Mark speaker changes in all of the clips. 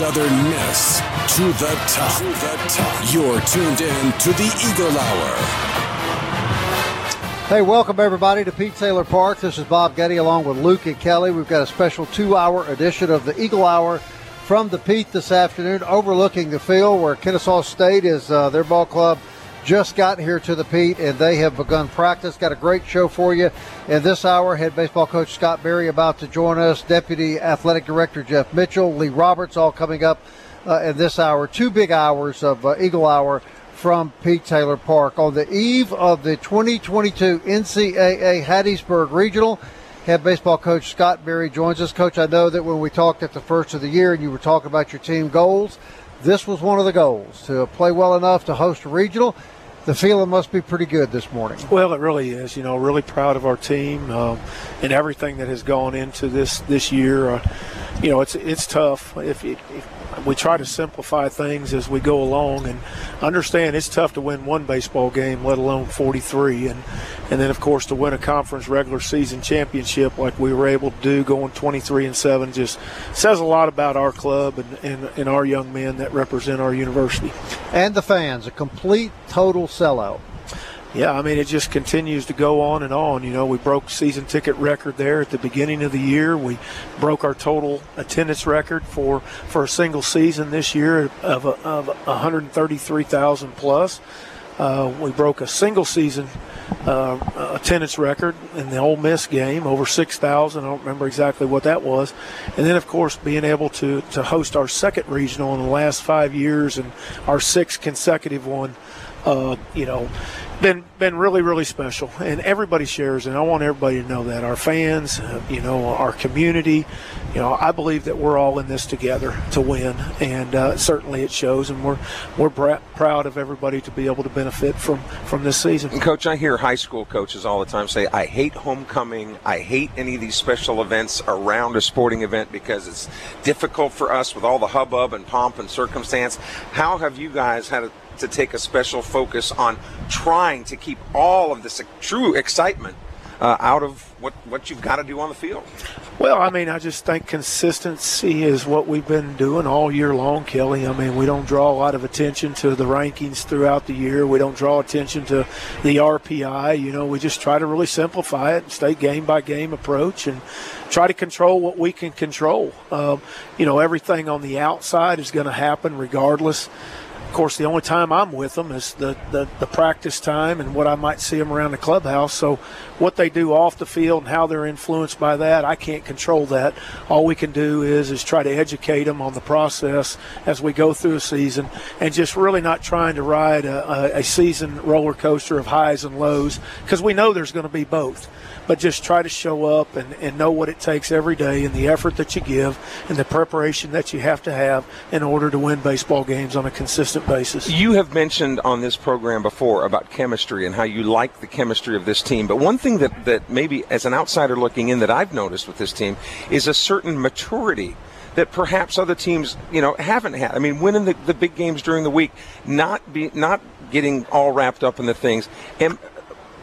Speaker 1: Southern Miss to the top. To the top. You're tuned in to the Eagle Hour.
Speaker 2: Hey, welcome everybody to Pete Taylor Park. This is Bob Getty along with Luke and Kelly. We've got a special two hour edition of the Eagle Hour from the Pete this afternoon, overlooking the field where Kennesaw State is uh, their ball club just got here to the Pete and they have begun practice. Got a great show for you. In this hour, head baseball coach Scott Berry about to join us, Deputy Athletic Director Jeff Mitchell, Lee Roberts, all coming up uh, in this hour. Two big hours of uh, Eagle Hour from Pete Taylor Park on the eve of the 2022 NCAA Hattiesburg Regional. Head baseball coach Scott Berry joins us. Coach, I know that when we talked at the first of the year and you were talking about your team goals, this was one of the goals to play well enough to host a regional. The feeling must be pretty good this morning.
Speaker 3: Well, it really is. You know, really proud of our team um, and everything that has gone into this this year. Uh, you know, it's it's tough. If, if, we try to simplify things as we go along, and understand it's tough to win one baseball game, let alone 43, and and then of course to win a conference regular season championship like we were able to do, going 23 and seven, just says a lot about our club and, and, and our young men that represent our university.
Speaker 2: And the fans, a complete total sellout.
Speaker 3: Yeah, I mean, it just continues to go on and on. You know, we broke season ticket record there at the beginning of the year. We broke our total attendance record for, for a single season this year of, of 133,000 plus. Uh, we broke a single season uh, attendance record in the Ole Miss game, over 6,000. I don't remember exactly what that was. And then, of course, being able to, to host our second regional in the last five years and our sixth consecutive one, uh, you know, been been really really special, and everybody shares, and I want everybody to know that our fans, uh, you know, our community, you know, I believe that we're all in this together to win, and uh, certainly it shows, and we're we're br- proud of everybody to be able to benefit from from this season.
Speaker 4: Coach, I hear high school coaches all the time say, "I hate homecoming. I hate any of these special events around a sporting event because it's difficult for us with all the hubbub and pomp and circumstance." How have you guys had a to take a special focus on trying to keep all of this true excitement uh, out of what, what you've got to do on the field?
Speaker 3: Well, I mean, I just think consistency is what we've been doing all year long, Kelly. I mean, we don't draw a lot of attention to the rankings throughout the year. We don't draw attention to the RPI. You know, we just try to really simplify it and stay game by game approach and try to control what we can control. Uh, you know, everything on the outside is going to happen regardless. Of course, the only time I'm with them is the, the, the, practice time and what I might see them around the clubhouse. So, what they do off the field and how they're influenced by that, I can't control that. All we can do is is try to educate them on the process as we go through a season, and just really not trying to ride a, a, a season roller coaster of highs and lows because we know there's going to be both but just try to show up and, and know what it takes every day and the effort that you give and the preparation that you have to have in order to win baseball games on a consistent basis.
Speaker 4: You have mentioned on this program before about chemistry and how you like the chemistry of this team. But one thing that, that maybe as an outsider looking in that I've noticed with this team is a certain maturity that perhaps other teams, you know, haven't had. I mean, winning the, the big games during the week, not be not getting all wrapped up in the things. And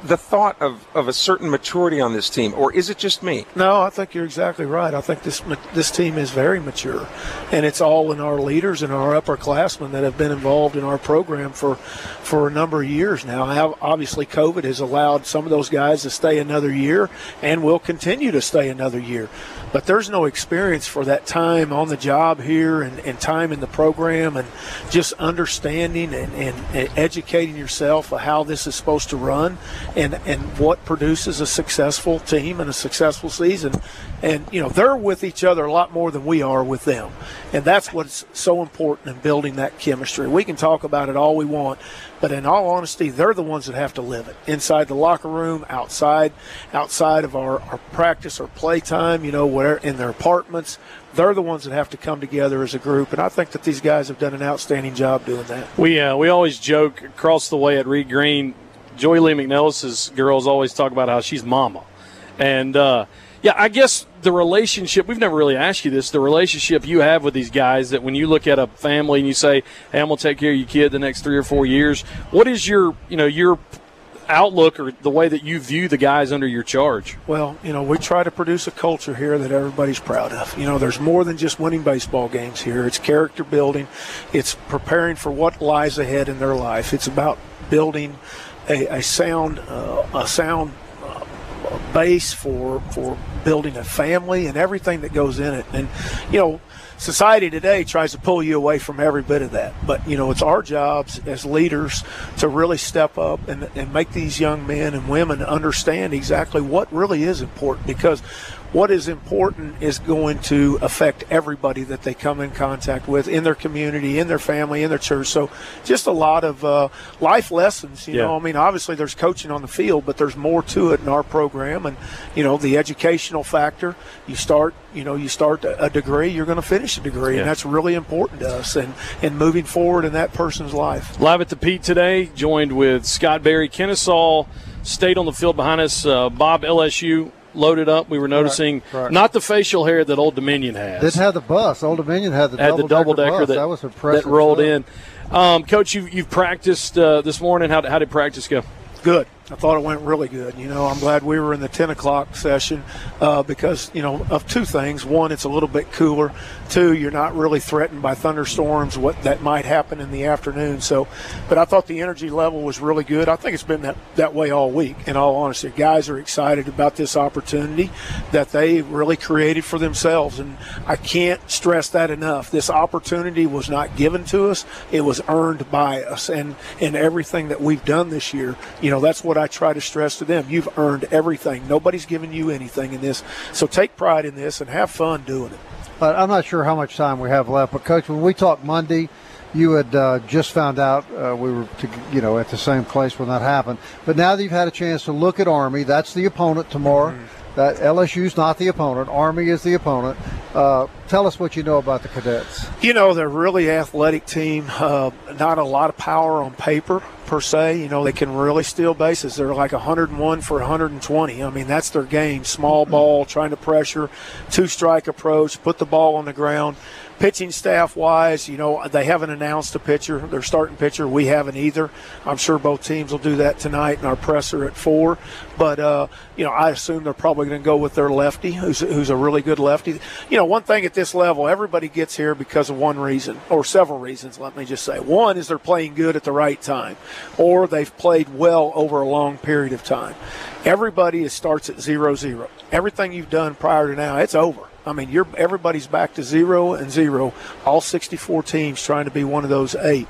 Speaker 4: the thought of, of a certain maturity on this team, or is it just me?
Speaker 3: No, I think you're exactly right. I think this this team is very mature, and it's all in our leaders and our upperclassmen that have been involved in our program for for a number of years now. Obviously, COVID has allowed some of those guys to stay another year, and will continue to stay another year. But there's no experience for that time on the job here and, and time in the program, and just understanding and, and, and educating yourself of how this is supposed to run and and what produces a successful team and a successful season. And you know they're with each other a lot more than we are with them, and that's what's so important in building that chemistry. We can talk about it all we want, but in all honesty, they're the ones that have to live it inside the locker room, outside, outside of our, our practice or play time. You know, where in their apartments, they're the ones that have to come together as a group. And I think that these guys have done an outstanding job doing that.
Speaker 5: We uh, we always joke across the way at Reed Green. Joye Lee-McNelis's girls always talk about how she's mama, and uh, yeah, I guess the relationship we've never really asked you this. The relationship you have with these guys that when you look at a family and you say, "Hey, I'm gonna take care of your kid the next three or four years," what is your you know your outlook or the way that you view the guys under your charge?
Speaker 3: Well, you know, we try to produce a culture here that everybody's proud of. You know, there's more than just winning baseball games here. It's character building. It's preparing for what lies ahead in their life. It's about building a, a sound, uh, a sound uh, base for for building a family and everything that goes in it. And you know, society today tries to pull you away from every bit of that. But, you know, it's our jobs as leaders to really step up and, and make these young men and women understand exactly what really is important because what is important is going to affect everybody that they come in contact with in their community, in their family, in their church. So, just a lot of uh, life lessons. You yeah. know, I mean, obviously there's coaching on the field, but there's more to it in our program, and you know, the educational factor. You start, you know, you start a degree, you're going to finish a degree, yeah. and that's really important to us, and and moving forward in that person's life.
Speaker 5: Live at the Pete today, joined with Scott Berry, Kennesaw. State on the field behind us, uh, Bob LSU loaded up. We were noticing right, right. not the facial hair that Old Dominion has.
Speaker 2: Didn't have the bus. Old Dominion had the had double, the double decker,
Speaker 5: that,
Speaker 2: that was impressive.
Speaker 5: That rolled stuff. in. Um, Coach, you, you've practiced uh, this morning. How, how did practice go?
Speaker 3: Good. I thought it went really good. You know, I'm glad we were in the 10 o'clock session uh, because, you know, of two things. One, it's a little bit cooler. Two, you're not really threatened by thunderstorms, what that might happen in the afternoon. So, but I thought the energy level was really good. I think it's been that, that way all week, in all honesty. Guys are excited about this opportunity that they really created for themselves. And I can't stress that enough. This opportunity was not given to us, it was earned by us. And, and everything that we've done this year, you know, that's what what I try to stress to them. You've earned everything. Nobody's giving you anything in this. So take pride in this and have fun doing it.
Speaker 2: But I'm not sure how much time we have left. But coach, when we talked Monday, you had uh, just found out uh, we were, to, you know, at the same place when that happened. But now that you've had a chance to look at Army, that's the opponent tomorrow. Mm-hmm. That LSU's not the opponent. Army is the opponent. Uh, tell us what you know about the cadets.
Speaker 3: You know, they're a really athletic team. Uh, not a lot of power on paper per se. You know, they can really steal bases. They're like 101 for 120. I mean, that's their game. Small ball, trying to pressure, two strike approach, put the ball on the ground pitching staff wise, you know, they haven't announced a pitcher, their starting pitcher. We haven't either. I'm sure both teams will do that tonight in our presser at four. But, uh, you know, I assume they're probably going to go with their lefty, who's, who's a really good lefty. You know, one thing at this level, everybody gets here because of one reason, or several reasons, let me just say. One is they're playing good at the right time, or they've played well over a long period of time. Everybody starts at zero zero. Everything you've done prior to now, it's over. I mean, you're everybody's back to zero and zero. All 64 teams trying to be one of those eight.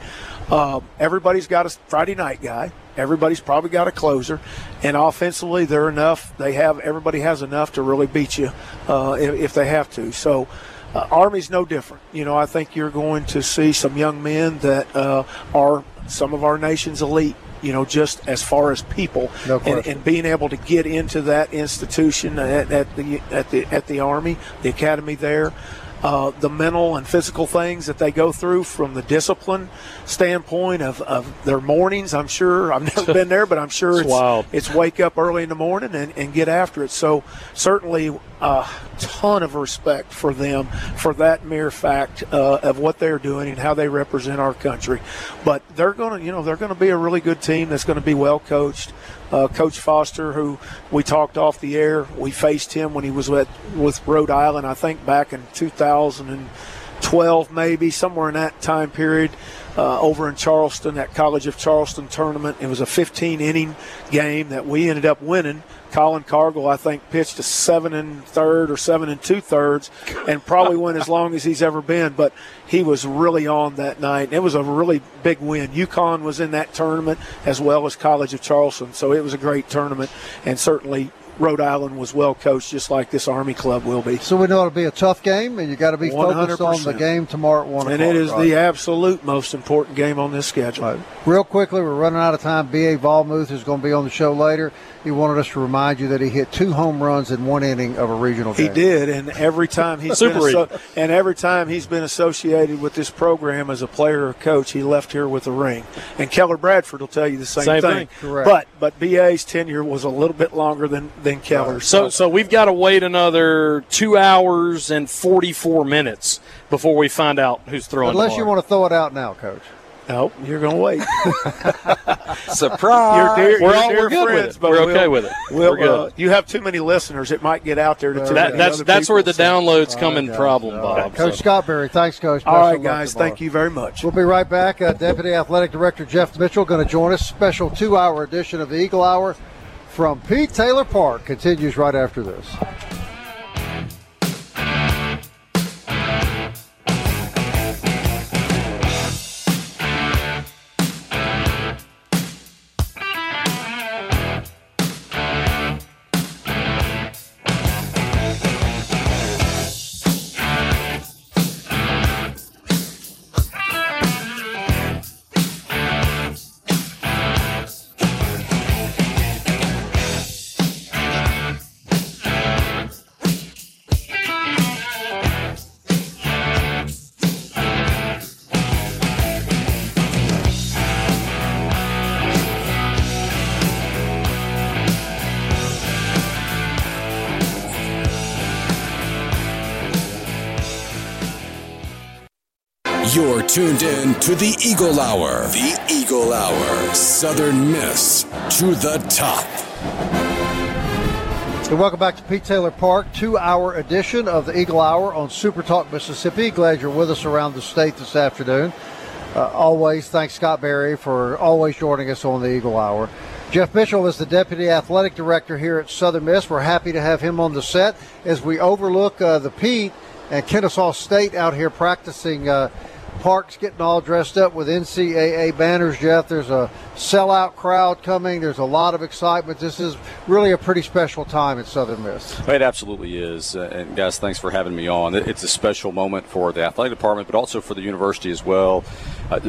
Speaker 3: Uh, everybody's got a Friday night guy. Everybody's probably got a closer, and offensively, they're enough. They have everybody has enough to really beat you uh, if, if, they have to. So. Uh, Army's no different. You know, I think you're going to see some young men that uh, are some of our nation's elite you know, just as far as people
Speaker 2: no
Speaker 3: and, and, being able to get into that institution at, at, the at the at the army, the academy there. Uh, the mental and physical things that they go through from the discipline standpoint of, of their mornings. I'm sure I've never been there, but I'm sure
Speaker 5: it's, it's,
Speaker 3: it's wake up early in the morning and, and get after it. So certainly a ton of respect for them for that mere fact uh, of what they're doing and how they represent our country. But they're going to, you know, they're going to be a really good team that's going to be well coached. Uh, Coach Foster, who we talked off the air, we faced him when he was with, with Rhode Island, I think back in 2012, maybe somewhere in that time period. Uh, over in Charleston, at College of Charleston tournament. It was a 15 inning game that we ended up winning Colin Cargill, I think, pitched a seven and third or seven and two thirds, and probably went as long as he's ever been. But he was really on that night. It was a really big win. UConn was in that tournament as well as College of Charleston, so it was a great tournament, and certainly Rhode Island was well coached, just like this Army club will be.
Speaker 2: So we know it'll be a tough game, and you got to be focused 100%. on the game tomorrow at one.
Speaker 3: And
Speaker 2: it
Speaker 3: is
Speaker 2: right?
Speaker 3: the absolute most important game on this schedule. Right.
Speaker 2: Real quickly, we're running out of time. B.A. Vollmuth is going to be on the show later. He wanted us to remind you that he hit two home runs in one inning of a regional game.
Speaker 3: He did, and every time he's been aso- and every time he's been associated with this program as a player or coach, he left here with a ring. And Keller Bradford will tell you the same,
Speaker 5: same
Speaker 3: thing.
Speaker 5: thing. Correct.
Speaker 3: But but BA's tenure was a little bit longer than than Keller.
Speaker 5: So so we've got to wait another two hours and forty four minutes before we find out who's throwing.
Speaker 2: Unless you want to throw it out now, Coach.
Speaker 3: Nope, you're going to wait.
Speaker 4: Surprise!
Speaker 3: You're dear,
Speaker 5: we're
Speaker 3: you're
Speaker 5: all
Speaker 3: dear
Speaker 5: we're good
Speaker 3: friends,
Speaker 5: with it. We're okay
Speaker 3: we'll,
Speaker 5: with it.
Speaker 3: We'll,
Speaker 5: we're good.
Speaker 3: Uh, you have too many listeners. It might get out there to
Speaker 5: that, that's that's where the
Speaker 3: people,
Speaker 5: downloads come in problem, Bob.
Speaker 2: Coach
Speaker 5: so.
Speaker 2: Scott Berry, thanks, Coach.
Speaker 3: All right, guys, thank you very much.
Speaker 2: We'll be right back. Uh, Deputy Athletic Director Jeff Mitchell going to join us. Special two-hour edition of the Eagle Hour from Pete Taylor Park continues right after this.
Speaker 1: To the Eagle Hour. The Eagle Hour. Southern Miss to the top.
Speaker 2: And welcome back to Pete Taylor Park, two-hour edition of the Eagle Hour on Super Talk Mississippi. Glad you're with us around the state this afternoon. Uh, always, thanks Scott Berry for always joining us on the Eagle Hour. Jeff Mitchell is the Deputy Athletic Director here at Southern Miss. We're happy to have him on the set as we overlook uh, the Pete and Kennesaw State out here practicing uh, Park's getting all dressed up with NCAA banners, Jeff. There's a sellout crowd coming. There's a lot of excitement. This is really a pretty special time at Southern Miss.
Speaker 6: It absolutely is. Uh, and guys, thanks for having me on. It's a special moment for the athletic department, but also for the university as well. Uh,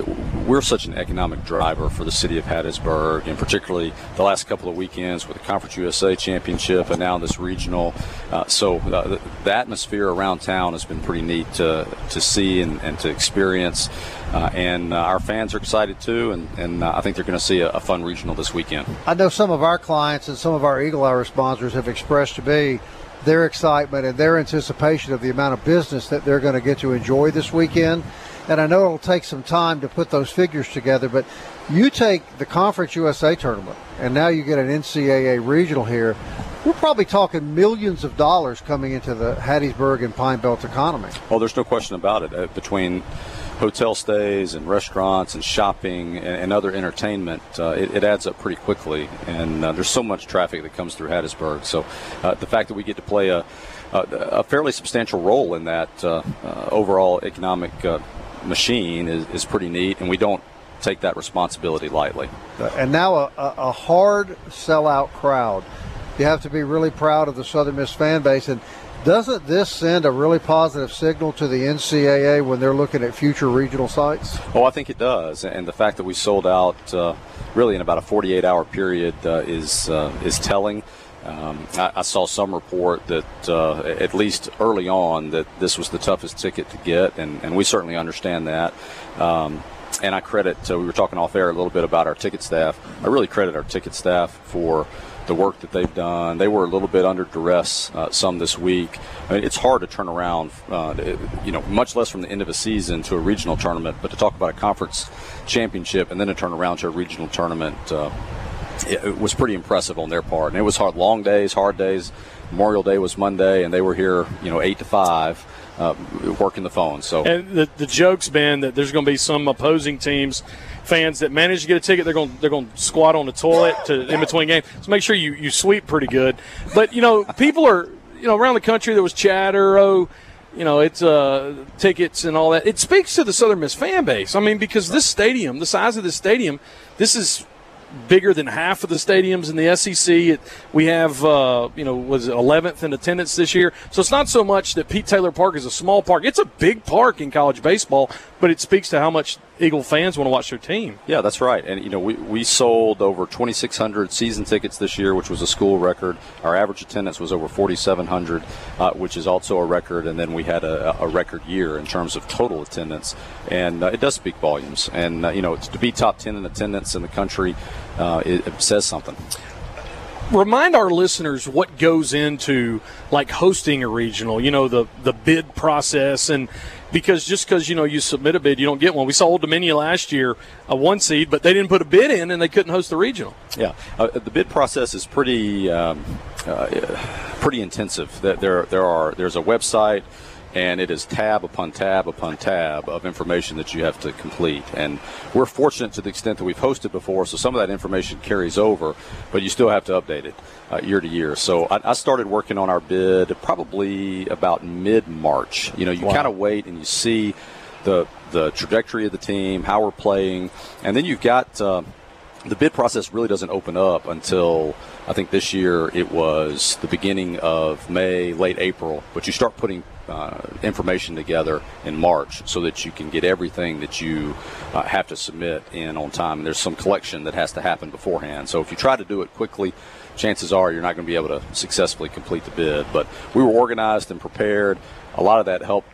Speaker 6: we're such an economic driver for the city of Hattiesburg, and particularly the last couple of weekends with the Conference USA Championship and now this regional. Uh, so the, the, atmosphere around town has been pretty neat to, to see and, and to experience. Uh, and uh, our fans are excited too, and, and uh, I think they're going to see a, a, fun regional this weekend.
Speaker 2: I know some of our clients and some of our Eagle Hour sponsors have expressed to me their excitement and their anticipation of the amount of business that they're going to get to enjoy this weekend. And I know it'll take some time to put those figures together, but you take the Conference USA tournament, and now you get an NCAA regional here. We're probably talking millions of dollars coming into the Hattiesburg and Pine Belt economy.
Speaker 6: Well, there's no question about it. Uh, between hotel stays and restaurants and shopping and, and other entertainment, uh, it, it, adds up pretty quickly. And uh, there's so much traffic that comes through Hattiesburg. So uh, the fact that we get to play a, a, a fairly substantial role in that uh, uh, overall economic machine is, is pretty neat, and we don't take that responsibility lightly.
Speaker 2: And now a, a hard sellout crowd. You have to be really proud of the Southern Miss fan base. And doesn't this send a really positive signal to the NCAA when they're looking at future regional sites?
Speaker 6: Oh, I think it does. And the fact that we sold out uh, really in about a 48 hour period uh, is, uh, is telling. Um, I, I, saw some report that, uh, at least early on, that this was the toughest ticket to get, and, and we certainly understand that. Um, and I credit, uh, we were talking off air a little bit about our ticket staff. I really credit our ticket staff for the work that they've done. They were a little bit under duress uh, some this week. I mean, it's hard to turn around, uh, you know, much less from the end of a season to a regional tournament, but to talk about a conference championship and then to turn around to a regional tournament. Uh, it was pretty impressive on their part. And it was hard, long days, hard days. Memorial Day was Monday, and they were here, you know, eight to five. uh, working the phone. So
Speaker 5: and the the joke's been that there's going to be some opposing teams fans that manage to get a ticket, they're going they're going to squat on the toilet to in between games. So make sure you you sweep pretty good. But you know, people are you know around the country there was chatter. Oh, you know, it's uh, tickets and all that. It speaks to the Southern Miss fan base. I mean, because this stadium, the size of this stadium, this is bigger than half of the stadiums in the SEC. It, we have, uh, you know, was 11th in attendance this year. So it's not so much that Pete Taylor Park is a small park. It's a big park in college baseball, but it speaks to how much Eagle fans want to watch their team.
Speaker 6: Yeah, that's right. And, you know, we, we sold over 2,600 season tickets this year, which was a school record. Our average attendance was over 4,700, uh, which is also a record. And then we had a, a record year in terms of total attendance. And uh, it does speak volumes. And, uh, you know, to be top 10 in attendance in the country, uh, it, it says something
Speaker 5: remind our listeners what goes into like hosting a regional you know the the bid process and because just because you know you submit a bid, you don't get one. We saw Old Dominion last year, a one seed, but they didn't put a bid in and they couldn't host the regional.
Speaker 6: Yeah, uh, the bid process is pretty um, uh, pretty intensive. There there are there's a website and it is tab upon tab upon tab of information that you have to complete. And we're fortunate to the extent that we've hosted before, so some of that information carries over, but you still have to update it uh, year to year. So I, I, started working on our bid probably about mid March. You know, you wow. kind of wait and you see the the trajectory of the team, how we're playing, and then you've got. Uh, the bid process really doesn't open up until I think this year it was the beginning of May, late April. But you start putting uh, information together in March so that you can get everything that you uh, have to submit in on time. And there's some collection that has to happen beforehand. So if you try to do it quickly, chances are you're not going to be able to successfully complete the bid. But we were organized and prepared. A lot of that helped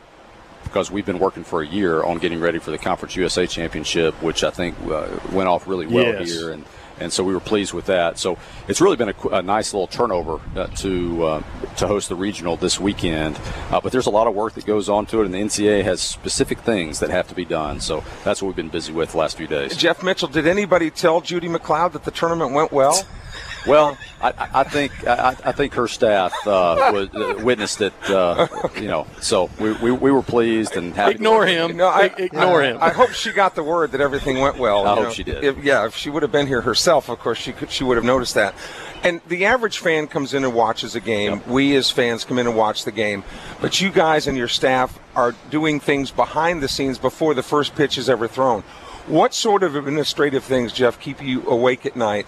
Speaker 6: because we've been working for a year on getting ready for the Conference USA Championship, which I think uh, went off really well yes. here. And and so we were pleased with that. So it's really been a, a nice little turnover uh, to uh, to host the regional this weekend. Uh, but there's a lot of work that goes on to it, and the NCAA has specific things that have to be done. So that's what we've been busy with the last few days.
Speaker 4: Jeff Mitchell, did anybody tell Judy MacLeod that the tournament went well?
Speaker 6: Well, I, I think I, I, think her staff uh, was, uh, witnessed it. Uh, you know, so we, we, we, were pleased and happy.
Speaker 5: Ignore him. No, I, ignore him.
Speaker 4: I hope she got the word that everything went well.
Speaker 6: I
Speaker 4: hope
Speaker 6: know. she did.
Speaker 4: If, yeah, if she would have been here herself, of course she could. She would have noticed that. And the average fan comes in and watches a game. Yep. We as fans come in and watch the game. But you guys and your staff are doing things behind the scenes before the first pitch is ever thrown. What sort of administrative things, Jeff, keep you awake at night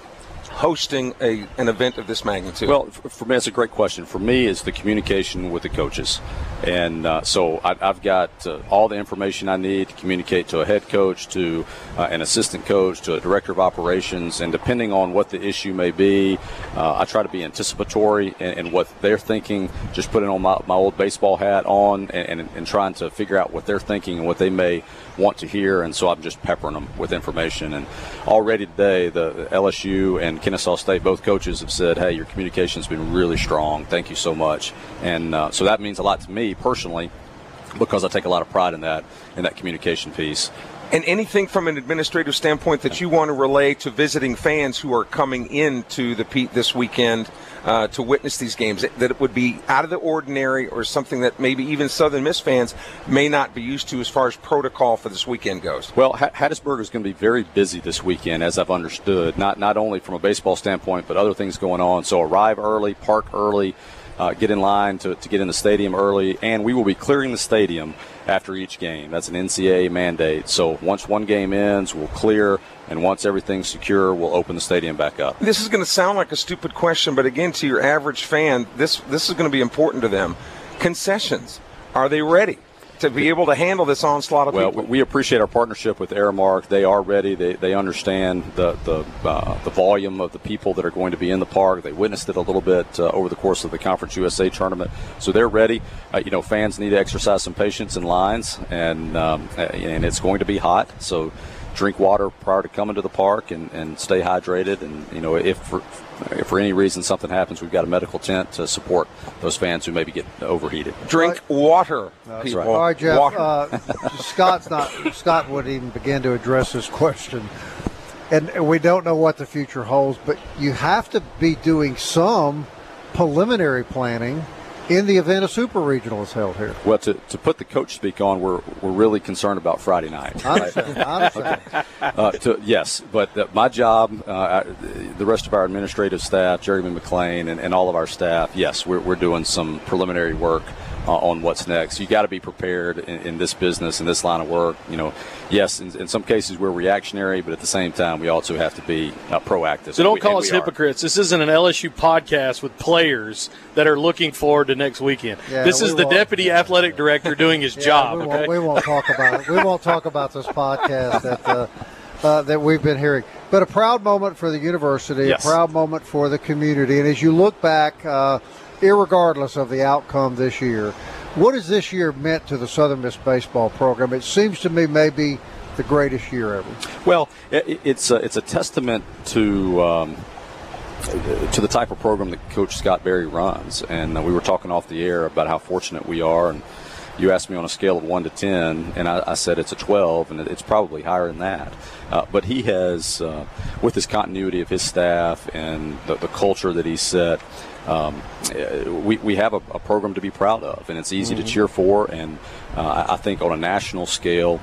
Speaker 4: hosting a, an event of this magnitude?
Speaker 6: Well, for me, that's a great question. For me, it's the communication with the coaches. And uh, so I, have got uh, all the information I need to communicate to a head coach, to uh, an assistant coach, to a director of operations. And depending on what the issue may be, uh, I try to be anticipatory in, in, what they're thinking, just putting on my, my old baseball hat on and, and, and trying to figure out what they're thinking and what they may want to hear. And so I'm just peppering them with information. And already today, the LSU and Kennesaw State, both coaches have said, hey, your communication's been really strong. Thank you so much. And uh, so that means a lot to me personally because I take a lot of pride in that, in that communication piece.
Speaker 4: And anything from an administrative standpoint that you want to relay to visiting fans who are coming into the Pete this weekend uh, to witness these games that it would be out of the ordinary or something that maybe even Southern Miss fans may not be used to as far as protocol for this weekend goes?
Speaker 6: Well, Hattiesburg is going to be very busy this weekend, as I've understood, not, not only from a baseball standpoint, but other things going on. So arrive early, park early uh, get in line to, to get in the stadium early, and we will be clearing the stadium after each game. That's an NCAA mandate. So once one game ends, we'll clear, and once everything's secure, we'll open the stadium back up.
Speaker 4: This is going to sound like a stupid question, but again, to your average fan, this this is going to be important to them. Concessions, are they ready? To be able to handle this onslaught of
Speaker 6: well,
Speaker 4: people.
Speaker 6: we appreciate our partnership with Aramark. They are ready. They, they understand the the, uh, the volume of the people that are going to be in the park. They witnessed it a little bit uh, over the course of the Conference USA tournament, so they're ready. Uh, you know, fans need to exercise some patience in lines, and um, and it's going to be hot. So drink water prior to coming to the park and, and stay hydrated. And you know, if for, if for any reason something happens, we've got a medical tent to support those fans who maybe get overheated.
Speaker 4: Drink water, people.
Speaker 2: Right. All right, Jeff. Uh, Scott's not. Scott wouldn't even begin to address this question, and we don't know what the future holds. But you have to be doing some preliminary planning in the event a super regional is held here.
Speaker 6: Well, to, to put the coach speak on, we're, we're really concerned about Friday night.
Speaker 2: I understand.
Speaker 6: Uh, to, yes, but uh, my job, uh, the rest of our administrative staff, Jeremy McClain, and, and all of our staff, yes, we're, we're doing some preliminary work uh, on what's next. You got to be prepared in, in, this business, in this line of work. You know, yes, in, in, some cases we're reactionary, but at the same time, we also have to be uh, proactive.
Speaker 5: So don't we, call us hypocrites. This isn't an LSU podcast with players that are looking forward to next weekend. Yeah, this is the deputy athletic director doing his
Speaker 2: yeah,
Speaker 5: job.
Speaker 2: We, won't, we won't talk about it. We won't talk about this podcast that. Uh, uh, that we've been hearing. But a proud moment for the university, yes. a proud moment for the community. And as you look back, uh, regardless of the outcome this year. What has this year meant to the Southern Miss baseball program? It seems to me maybe the greatest year ever.
Speaker 6: Well, it's a, it's a testament to. Um, to the type of program that Coach Scott Berry runs, and uh, we were talking off the air about how fortunate we are, and you asked me on a scale of one to ten, and I, I said it's a twelve, and it's probably higher than that. Uh, but he has, uh, with his continuity of his staff and the, the culture that he set, um, we, we have a, a, program to be proud of, and it's easy mm-hmm. to cheer for. And uh, I think on a national scale,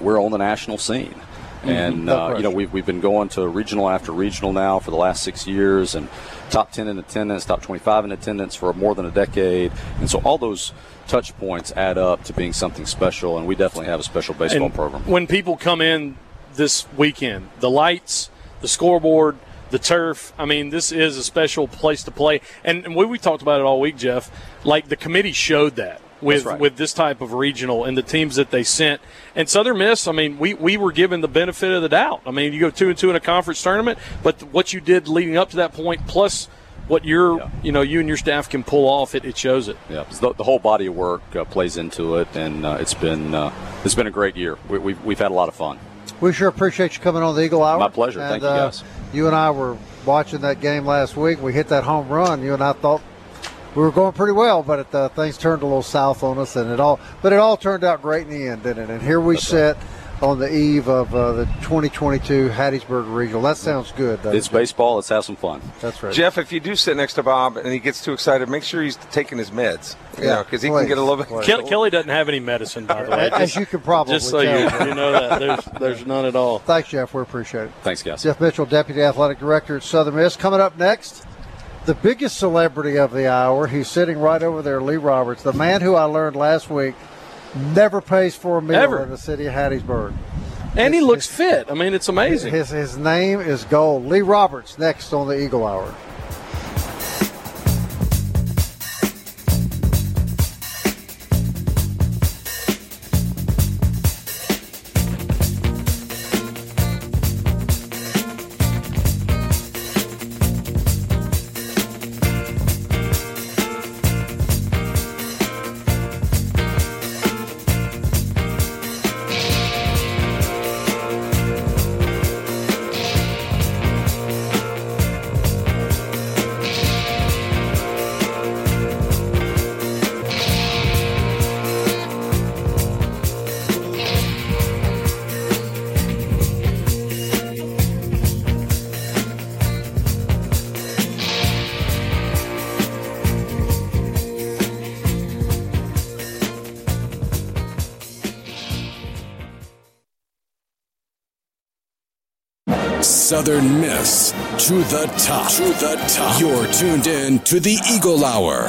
Speaker 6: we're on the national scene. Mm-hmm. And uh, you know we've, we've been going to regional after regional now for the last six years, and top ten in attendance, top twenty-five in attendance for more than a decade, and so all those touch points add up to being something special. And we definitely have a special baseball
Speaker 5: and
Speaker 6: program.
Speaker 5: When people come in this weekend, the lights, the scoreboard, the turf. I mean, this is a special place to play. And, and we, we talked about it all week, Jeff. Like the committee showed that with right. with this type of regional and the teams that they sent. And Southern Miss, I mean, we, we were given the benefit of the doubt. I mean, you go two and two in a conference tournament, but what you did leading up to that point, plus what your yeah. you know you and your staff can pull off, it, it shows it.
Speaker 6: Yeah, the, the whole body of work uh, plays into it, and uh, it's been uh, it's been a great year. We, we've we've had a lot of fun.
Speaker 2: We sure appreciate you coming on the Eagle Hour.
Speaker 6: My pleasure.
Speaker 2: And,
Speaker 6: Thank you, guys.
Speaker 2: Uh, you and I were watching that game last week. We hit that home run. You and I thought we were going pretty well, but it, uh, things turned a little south on us, and it all. But it all turned out great in the end, didn't it? And here we That's sit. Right on the eve of uh, the 2022 Hattiesburg Regional. That sounds good.
Speaker 6: It's
Speaker 2: it?
Speaker 6: baseball. Let's have some fun.
Speaker 2: That's right.
Speaker 4: Jeff, if you do sit next to Bob and he gets too excited, make sure he's taking his meds. Yeah, because he please, can get a little bit.
Speaker 5: Kelly, Kelly doesn't have any medicine, by the way.
Speaker 2: As you can probably
Speaker 5: just so
Speaker 2: you,
Speaker 5: you know that there's there's none at all.
Speaker 2: Thanks, Jeff. We appreciate it.
Speaker 6: Thanks, guys.
Speaker 2: Jeff Mitchell, Deputy Athletic Director at Southern Miss. Coming up next the biggest celebrity of the hour. He's sitting right over there, Lee Roberts, the man who I learned last week never pays for a meal
Speaker 5: Ever.
Speaker 2: in the city of Hattiesburg.
Speaker 5: And he looks fit. I mean, it's amazing.
Speaker 2: His, his name is Gold. Lee Roberts next on the Eagle Hour.
Speaker 1: To the top. To the top. You're tuned in to the Eagle Hour.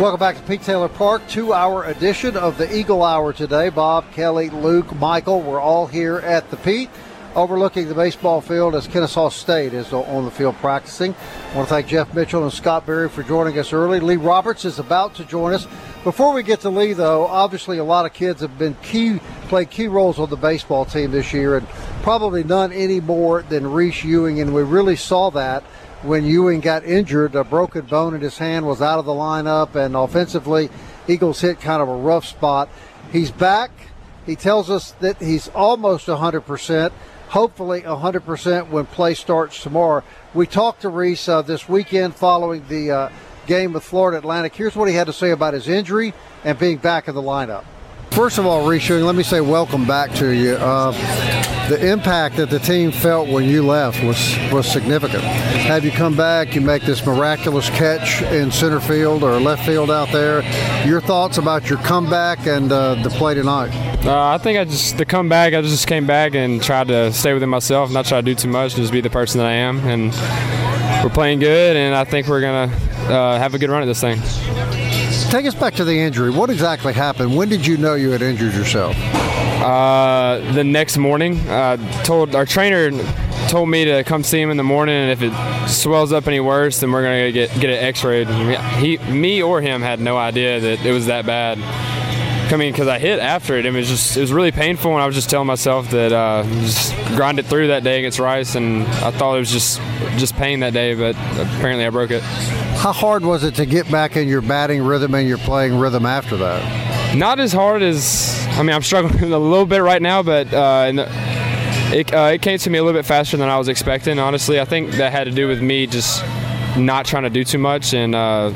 Speaker 2: Welcome back to Pete Taylor Park, two hour edition of the Eagle Hour today. Bob, Kelly, Luke, Michael, we're all here at the Pete overlooking the baseball field as Kennesaw State is on the field practicing. I want to thank Jeff Mitchell and Scott Berry for joining us early. Lee Roberts is about to join us. Before we get to Lee, though, obviously a lot of kids have been key, played key roles on the baseball team this year, and probably none any more than Reese Ewing, and we really saw that when Ewing got injured. A broken bone in his hand was out of the lineup, and offensively, Eagles hit kind of a rough spot. He's back. He tells us that he's almost 100% hopefully 100% when play starts tomorrow. We talked to Reese uh, this weekend following the uh, game with Florida Atlantic. Here's what he had to say about his injury and being back in the lineup. First of all, Reese let me say welcome back to you. Uh, the impact that the team felt when you left was was significant. Have you come back? You make this miraculous catch in center field or left field out there. Your thoughts about your comeback and uh, the play tonight?
Speaker 7: Uh, I think I just the comeback. I just came back and tried to stay within myself, not try to do too much, just be the person that I am. And we're playing good, and I think we're gonna uh, have a good run at this thing.
Speaker 2: Take us back to the injury. What exactly happened? When did you know you had injured yourself?
Speaker 7: Uh, the next morning, uh, told our trainer told me to come see him in the morning, and if it swells up any worse, then we're gonna get get it X-rayed. He, me or him had no idea that it was that bad. I mean, because I hit after it, and it was just it was really painful, and I was just telling myself that uh, just grind it through that day against Rice, and I thought it was just just pain that day, but apparently I broke it.
Speaker 2: How hard was it to get back in your batting rhythm and your playing rhythm after that?
Speaker 7: Not as hard as I mean, I'm struggling a little bit right now, but uh, the, it, uh, it came to me a little bit faster than I was expecting. Honestly, I think that had to do with me just not trying to do too much and uh,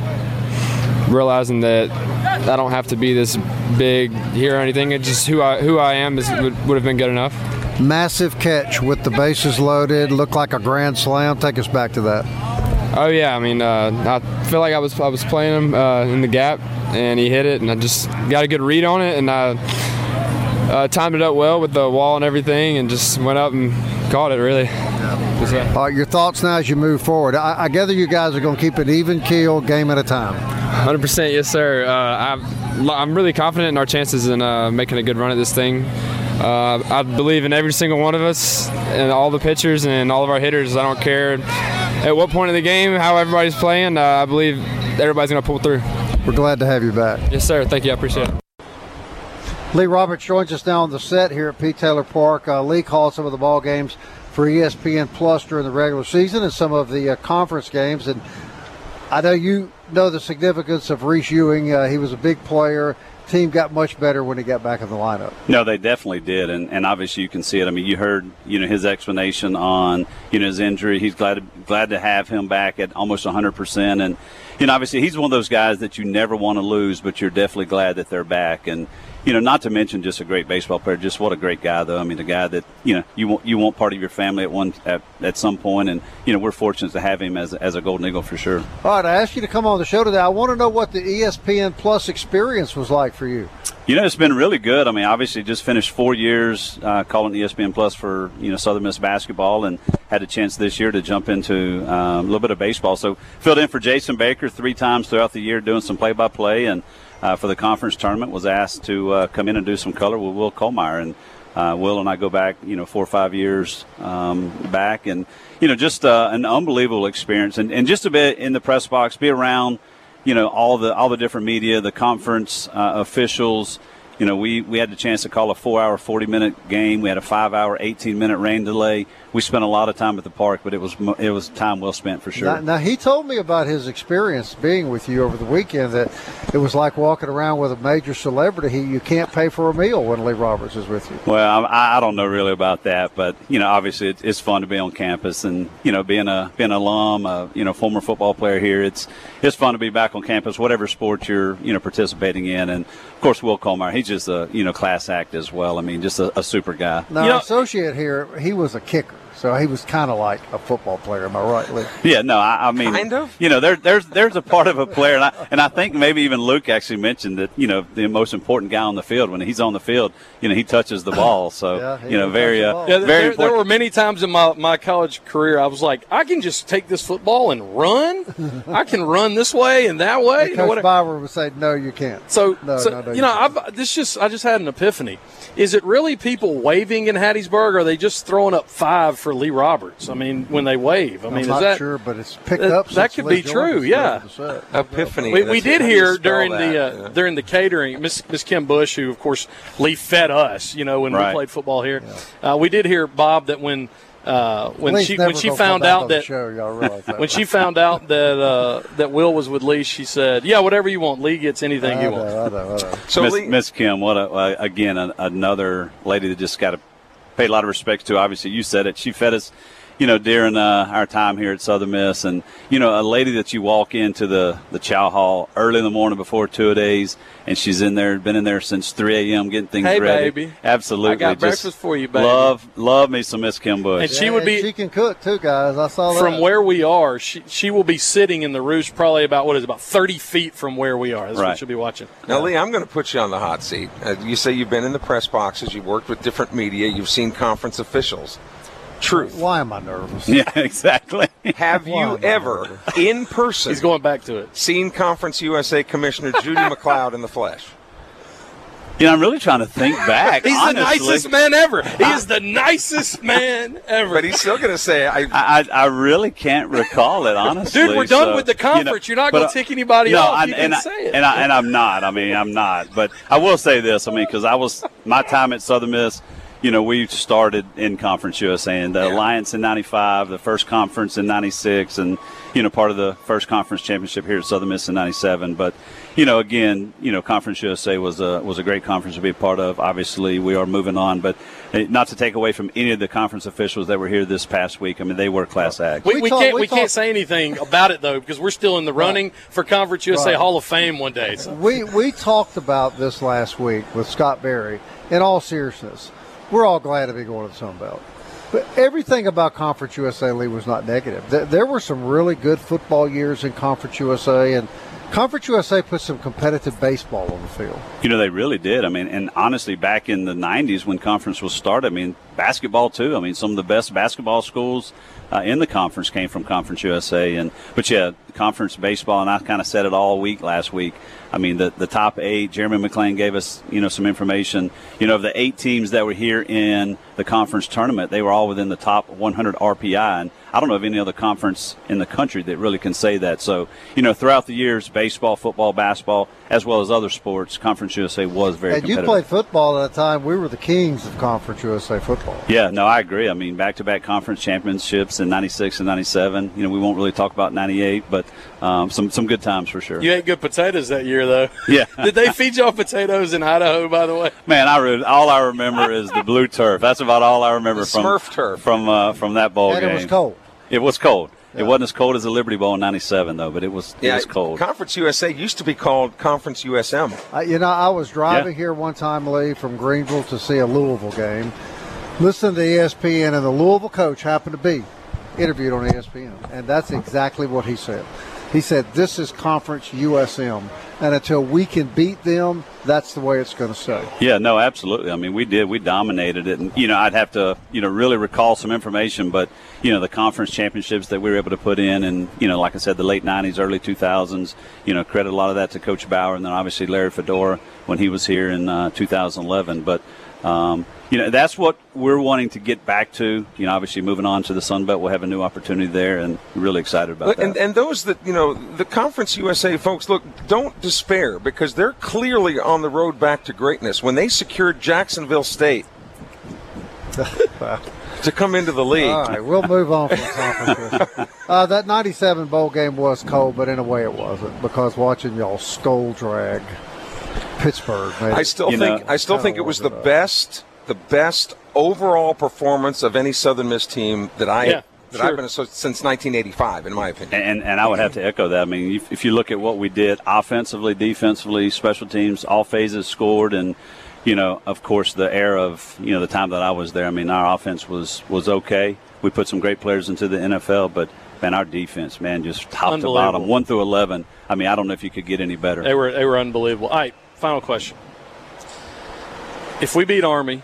Speaker 7: realizing that I don't have to be this big here or anything. It's just who I who I am is would, would have been good enough.
Speaker 2: Massive catch with the bases loaded, looked like a grand slam. Take us back to that.
Speaker 7: Oh yeah, I mean, uh, I feel like I was I was playing him uh, in the gap, and he hit it, and I just got a good read on it, and I uh, timed it up well with the wall and everything, and just went up and caught it. Really. Yeah.
Speaker 2: Right, your thoughts now as you move forward. I, I gather you guys are going to keep an even keel, game at a time.
Speaker 7: 100%, yes, sir. Uh, I'm, I'm really confident in our chances in uh, making a good run at this thing. Uh, I believe in every single one of us and all the pitchers and all of our hitters. I don't care at what point of the game, how everybody's playing. Uh, I believe everybody's going to pull through.
Speaker 2: We're glad to have you back.
Speaker 7: Yes, sir. Thank you. I appreciate it.
Speaker 2: Lee Roberts joins us now on the set here at Pete Taylor Park. Uh, Lee called some of the ball games for ESPN Plus during the regular season and some of the uh, conference games. And I know you know the significance of Reese Ewing. Uh, he was a big player team got much better when he got back in the lineup.
Speaker 8: No, they definitely did, and, and obviously you can see it. I mean, you heard you know his explanation on you know his injury. He's glad to, glad to have him back at almost 100 percent, and you know obviously he's one of those guys that you never want to lose, but you're definitely glad that they're back. And you know, not to mention just a great baseball player. Just what a great guy, though. I mean, the guy that you know you want you want part of your family at one at, at some point, and you know we're fortunate to have him as as a Golden Eagle for sure.
Speaker 2: All right, I asked you to come on the show today. I want to know what the ESPN Plus experience was like for you.
Speaker 8: You know, it's been really good. I mean, obviously, just finished four years uh, calling ESPN Plus for you know Southern Miss basketball, and had a chance this year to jump into um, a little bit of baseball. So filled in for Jason Baker three times throughout the year, doing some play-by-play, and uh, for the conference tournament was asked to uh, come in and do some color with Will Colmeyer. And uh, Will and I go back, you know, four or five years um, back, and you know, just uh, an unbelievable experience, and, and just a bit in the press box, be around, you know, all the all the different media, the conference uh, officials. You know, we, we had the chance to call a four hour, 40 minute game. We had a five hour, 18 minute rain delay. We spent a lot of time at the park, but it was it was time well spent for sure.
Speaker 2: Now, now, he told me about his experience being with you over the weekend that it was like walking around with a major celebrity. He, you can't pay for a meal when Lee Roberts is with you.
Speaker 8: Well, I, I don't know really about that, but you know, obviously it, it's fun to be on campus, and you know, being a being an alum, a, you know, former football player here, it's it's fun to be back on campus, whatever sport you're you know participating in, and of course, Will Colmeyer, he's just a you know class act as well. I mean, just a, a super guy.
Speaker 2: Now,
Speaker 8: you know,
Speaker 2: associate here, he was a kicker. So he was kind of like a football player. Am I right, Lee?
Speaker 8: Yeah, no, I, I mean,
Speaker 4: kind of.
Speaker 8: You know, there, there's there's a part of a player, and I, and I think maybe even Luke actually mentioned that you know the most important guy on the field when he's on the field, you know, he touches the ball. So
Speaker 2: yeah,
Speaker 8: you know, very uh,
Speaker 5: yeah,
Speaker 8: very
Speaker 5: there, there, were many times in my, my college career I was like, I can just take this football and run. I can run this way and that way.
Speaker 2: And Coach Bower would say, "No, you can't."
Speaker 5: So,
Speaker 2: no,
Speaker 5: so
Speaker 2: no, no,
Speaker 5: you,
Speaker 2: you
Speaker 5: know, I've, this just I just had an epiphany. Is it really people waving in Hattiesburg, or are they just throwing up five for Lee Roberts? I mean, when they wave, I mean,
Speaker 2: I'm
Speaker 5: is
Speaker 2: not
Speaker 5: that
Speaker 2: sure, but it's picked
Speaker 5: that,
Speaker 2: up.
Speaker 5: That could be true. Yeah,
Speaker 4: epiphany.
Speaker 5: We, we did hear during
Speaker 4: that,
Speaker 5: the uh,
Speaker 4: yeah.
Speaker 5: during the catering, Miss Miss Kim Bush, who of course Lee fed us, you know, when
Speaker 8: Right.
Speaker 5: we played football here. Uh, we did hear Bob that when uh, when
Speaker 2: Lee's
Speaker 5: she when she
Speaker 2: gonna
Speaker 5: found
Speaker 2: come back
Speaker 5: out that
Speaker 2: show, y'all that,
Speaker 5: when she found out that uh, that Will was with Lee, she said, "Yeah, whatever you want. Lee gets anything
Speaker 2: I
Speaker 5: you
Speaker 2: know,
Speaker 5: want."
Speaker 2: I know, I know.
Speaker 4: So
Speaker 8: Miss,
Speaker 4: Lee-
Speaker 8: Miss Kim, what a, uh, again a, another lady that just got to pay a lot of respect to. Obviously, you said it. She fed us, you know, during uh, our time here at Southern Miss, and you know, a lady that you walk into the the chow hall early in the morning before two a days, and she's in there, been in there since 3 a.m. getting things ready.
Speaker 5: Hey,
Speaker 8: ready.
Speaker 5: baby.
Speaker 8: Absolutely,
Speaker 5: I got
Speaker 8: Just
Speaker 5: breakfast for you, baby.
Speaker 8: Love, love me some Miss Kim Bush.
Speaker 5: And she would be
Speaker 2: She can cook too, guys. I saw that.
Speaker 5: from where we are. She she will be sitting in the roost, probably about what is it, about thirty feet from where we are. That's what
Speaker 8: Right.
Speaker 5: she'll be watching.
Speaker 4: Now, Lee, I'm going to put you on the hot seat. Uh, you say you've been in the press boxes, you've worked with different media, you've seen conference officials. Truth.
Speaker 2: Why am I nervous?
Speaker 8: yeah, exactly.
Speaker 4: Have
Speaker 2: Why
Speaker 4: you
Speaker 2: am I
Speaker 4: ever, in person,
Speaker 5: He's going back to it.
Speaker 4: seen Conference USA Commissioner Judy MacLeod in the flesh?
Speaker 8: You know, I'm really trying to think back.
Speaker 5: He's
Speaker 8: honestly.
Speaker 5: the nicest man ever. He is the nicest man ever.
Speaker 4: But he's still going to say, I,
Speaker 8: I, I I really can't recall it honestly.
Speaker 5: Dude, we're done
Speaker 8: so,
Speaker 5: with the conference.
Speaker 8: you
Speaker 5: You're not gonna
Speaker 8: uh,
Speaker 5: tick anybody
Speaker 8: no,
Speaker 5: off.
Speaker 8: I-
Speaker 5: You
Speaker 8: and I. And, I, and I'm not. I mean, I'm not. But I will say this. I mean, because I was my time at Southern Miss. You know, we started in Conference USA and the
Speaker 4: Yeah.
Speaker 8: Alliance in '95, the first conference in '96, and you know, part of the first conference championship here at Southern Miss in '97. But you know, again, you know, Conference USA was a was a great conference to be a part of. Obviously, we are moving on, but eh, not to take away from any of the conference officials that were here this past week. I mean, they were class acts.
Speaker 5: we,
Speaker 2: We
Speaker 5: we can't
Speaker 2: we
Speaker 5: we
Speaker 2: talk-
Speaker 5: can't say anything about it though because we're still in the running for Conference USA
Speaker 2: Right.
Speaker 5: Hall of Fame one day. So.
Speaker 2: We we talked about this last week with Scott Berry. In all seriousness, we're all glad to be going to the Sun Belt. But everything about Conference USA Lee was not negative. There were some really good football years in Conference USA, and Conference USA put some competitive baseball on the field.
Speaker 8: You know, they really did. I mean, and honestly, back in the 90s when conference was started, I mean, basketball too. I mean, some of the best basketball schools uh, in the conference came from Conference USA. And But yeah, conference baseball, and I kind of said it all week last week. I mean, the, the top eight, Jeremy McClain gave us, you know, some information. You know, of the eight teams that were here in the conference tournament, they were all within the top 100 RPI. And I don't know of any other conference in the country that really can say that. So, you know, throughout the years, baseball, football, basketball, as well as other sports, Conference USA was very
Speaker 2: And you played football at a time we were the kings of Conference USA football.
Speaker 8: Yeah, no, I agree. I mean, back-to-back conference championships in '96 and '97. You know, we won't really talk about '98, but um, some some good times for sure.
Speaker 5: You ate good potatoes that year though.
Speaker 8: Yeah.
Speaker 5: Did they feed y'all potatoes in Idaho? By the way.
Speaker 8: Man, I re- all I remember is the blue turf. That's about all I remember
Speaker 4: The
Speaker 8: from
Speaker 4: Smurf turf.
Speaker 8: from uh, from that ball
Speaker 2: and
Speaker 8: game.
Speaker 2: it was cold.
Speaker 8: It was cold.
Speaker 2: Yeah.
Speaker 8: It wasn't as cold as the Liberty Bowl in '97 though, but it was yeah, it was cold.
Speaker 4: Conference USA used to be called Conference USM.
Speaker 2: I, you know, I was driving
Speaker 8: Yeah.
Speaker 2: here one time, Lee, from Greenville to see a Louisville game. Listen to ESPN, and the Louisville coach happened to be interviewed on ESPN, and that's exactly what he said. He said, "This is Conference USM, and until we can beat them, that's the way it's going to stay."
Speaker 8: Yeah, no, absolutely. I mean, we did. We dominated it, and you know, I'd have to, you know, really recall some information, but you know, the conference championships that we were able to put in, and you know, like I said, the late '90s, early 2000s. You know, credit a lot of that to Coach Bower, and then obviously Larry Fedora when he was here in uh, 2011. But um, you know, that's what we're wanting to get back to. You know, obviously moving on to the Sun Belt, we'll have a new opportunity there, and really excited about that.
Speaker 4: And, and those that, you know, the Conference USA folks, look, don't despair because they're clearly on the road back to greatness. When they secured Jacksonville State to come into the league,
Speaker 2: All right, we'll move on from conference. uh, that '97 bowl game was cold, but in a way it wasn't because watching y'all skull drag Pittsburgh. Made
Speaker 4: I still
Speaker 8: You
Speaker 4: think
Speaker 8: know-
Speaker 4: I still think it was the
Speaker 2: warmed up.
Speaker 4: best the best overall performance of any Southern Miss team that I
Speaker 5: Yeah,
Speaker 4: that
Speaker 5: sure.
Speaker 4: I've been associated since 1985, in my opinion.
Speaker 8: And, and I would have to echo that. I mean, if, if you look at what we did offensively, defensively, special teams, all phases scored, and you know, of course, the era of you know the time that I was there. I mean, our offense was was okay. We put some great players into the NFL, but man, our defense, man, just top to bottom, one through eleven. I mean, I don't know if you could get any better.
Speaker 5: They were they were unbelievable. All right, final question. If we beat Army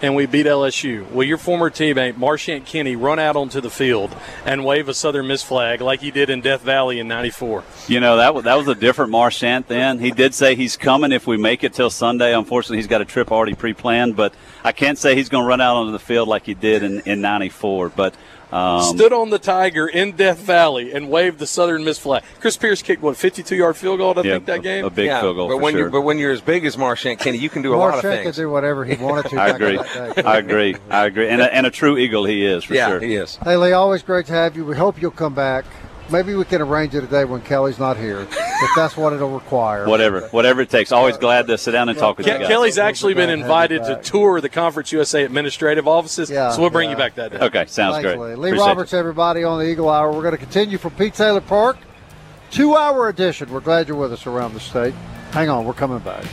Speaker 5: and we beat LSU, will your former teammate Marchant Kenny run out onto the field and wave a Southern Miss flag like he did in Death Valley in '94?
Speaker 8: You know that was that was a different Marchant then. He did say he's coming if we make it till Sunday. Unfortunately, he's got a trip already pre-planned, but I can't say he's going to run out onto the field like he did in in '94. But um,
Speaker 5: Stood on the Tiger in Death Valley and waved the Southern Miss flag. Chris Pierce kicked what 52 yard field goal. I
Speaker 8: yeah,
Speaker 5: think that game.
Speaker 8: a, big
Speaker 4: yeah,
Speaker 8: field goal
Speaker 4: but
Speaker 8: for
Speaker 4: when
Speaker 8: sure.
Speaker 4: you but when you're as big as Marchant Kenny, you can do a lot of
Speaker 2: Marchant could do whatever he wanted to.
Speaker 8: I
Speaker 2: back
Speaker 8: agree.
Speaker 2: that day.
Speaker 8: I agree. I agree. And a, and a true eagle he is for
Speaker 4: yeah,
Speaker 8: sure.
Speaker 4: he is.
Speaker 2: Hey Lee, always great to have you. We hope you'll come back. Maybe we can arrange it a day when Kelly's not here, if that's what it'll require.
Speaker 8: Whatever, whatever it takes. Always glad to sit down and talk with
Speaker 5: Ke-
Speaker 8: you guys.
Speaker 5: Kelly's actually been
Speaker 2: Glad to have you
Speaker 5: invited to tour the Conference USA administrative offices,
Speaker 2: Yeah,
Speaker 5: so we'll bring
Speaker 2: yeah.
Speaker 5: you back that day.
Speaker 8: Okay, sounds
Speaker 2: Thanks,
Speaker 8: great.
Speaker 2: Lee. Lee
Speaker 8: Appreciate
Speaker 2: Roberts, everybody on the Eagle Hour. We're going to continue from Pete Taylor Park, two-hour edition. We're glad you're with us around the state. Hang on, we're coming back.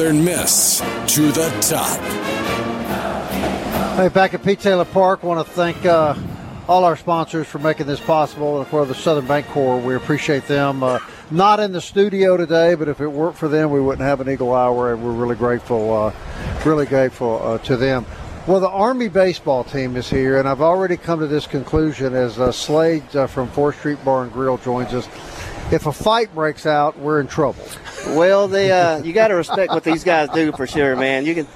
Speaker 1: Southern Miss to the top.
Speaker 2: Hey, back at Pete Taylor Park, want to thank uh, all our sponsors for making this possible, and for the Southern Bank Corps, we appreciate them. Uh, not in the studio today, but if it weren't for them, we wouldn't have an Eagle Hour, and we're really grateful, uh, really grateful uh, to them. Well, the Army baseball team is here, and I've already come to this conclusion as uh, Slade uh, from 4th Street Bar and Grill joins us. If a fight breaks out, we're in trouble.
Speaker 9: Well, they uh, you got to respect what these guys do for sure, man. You can,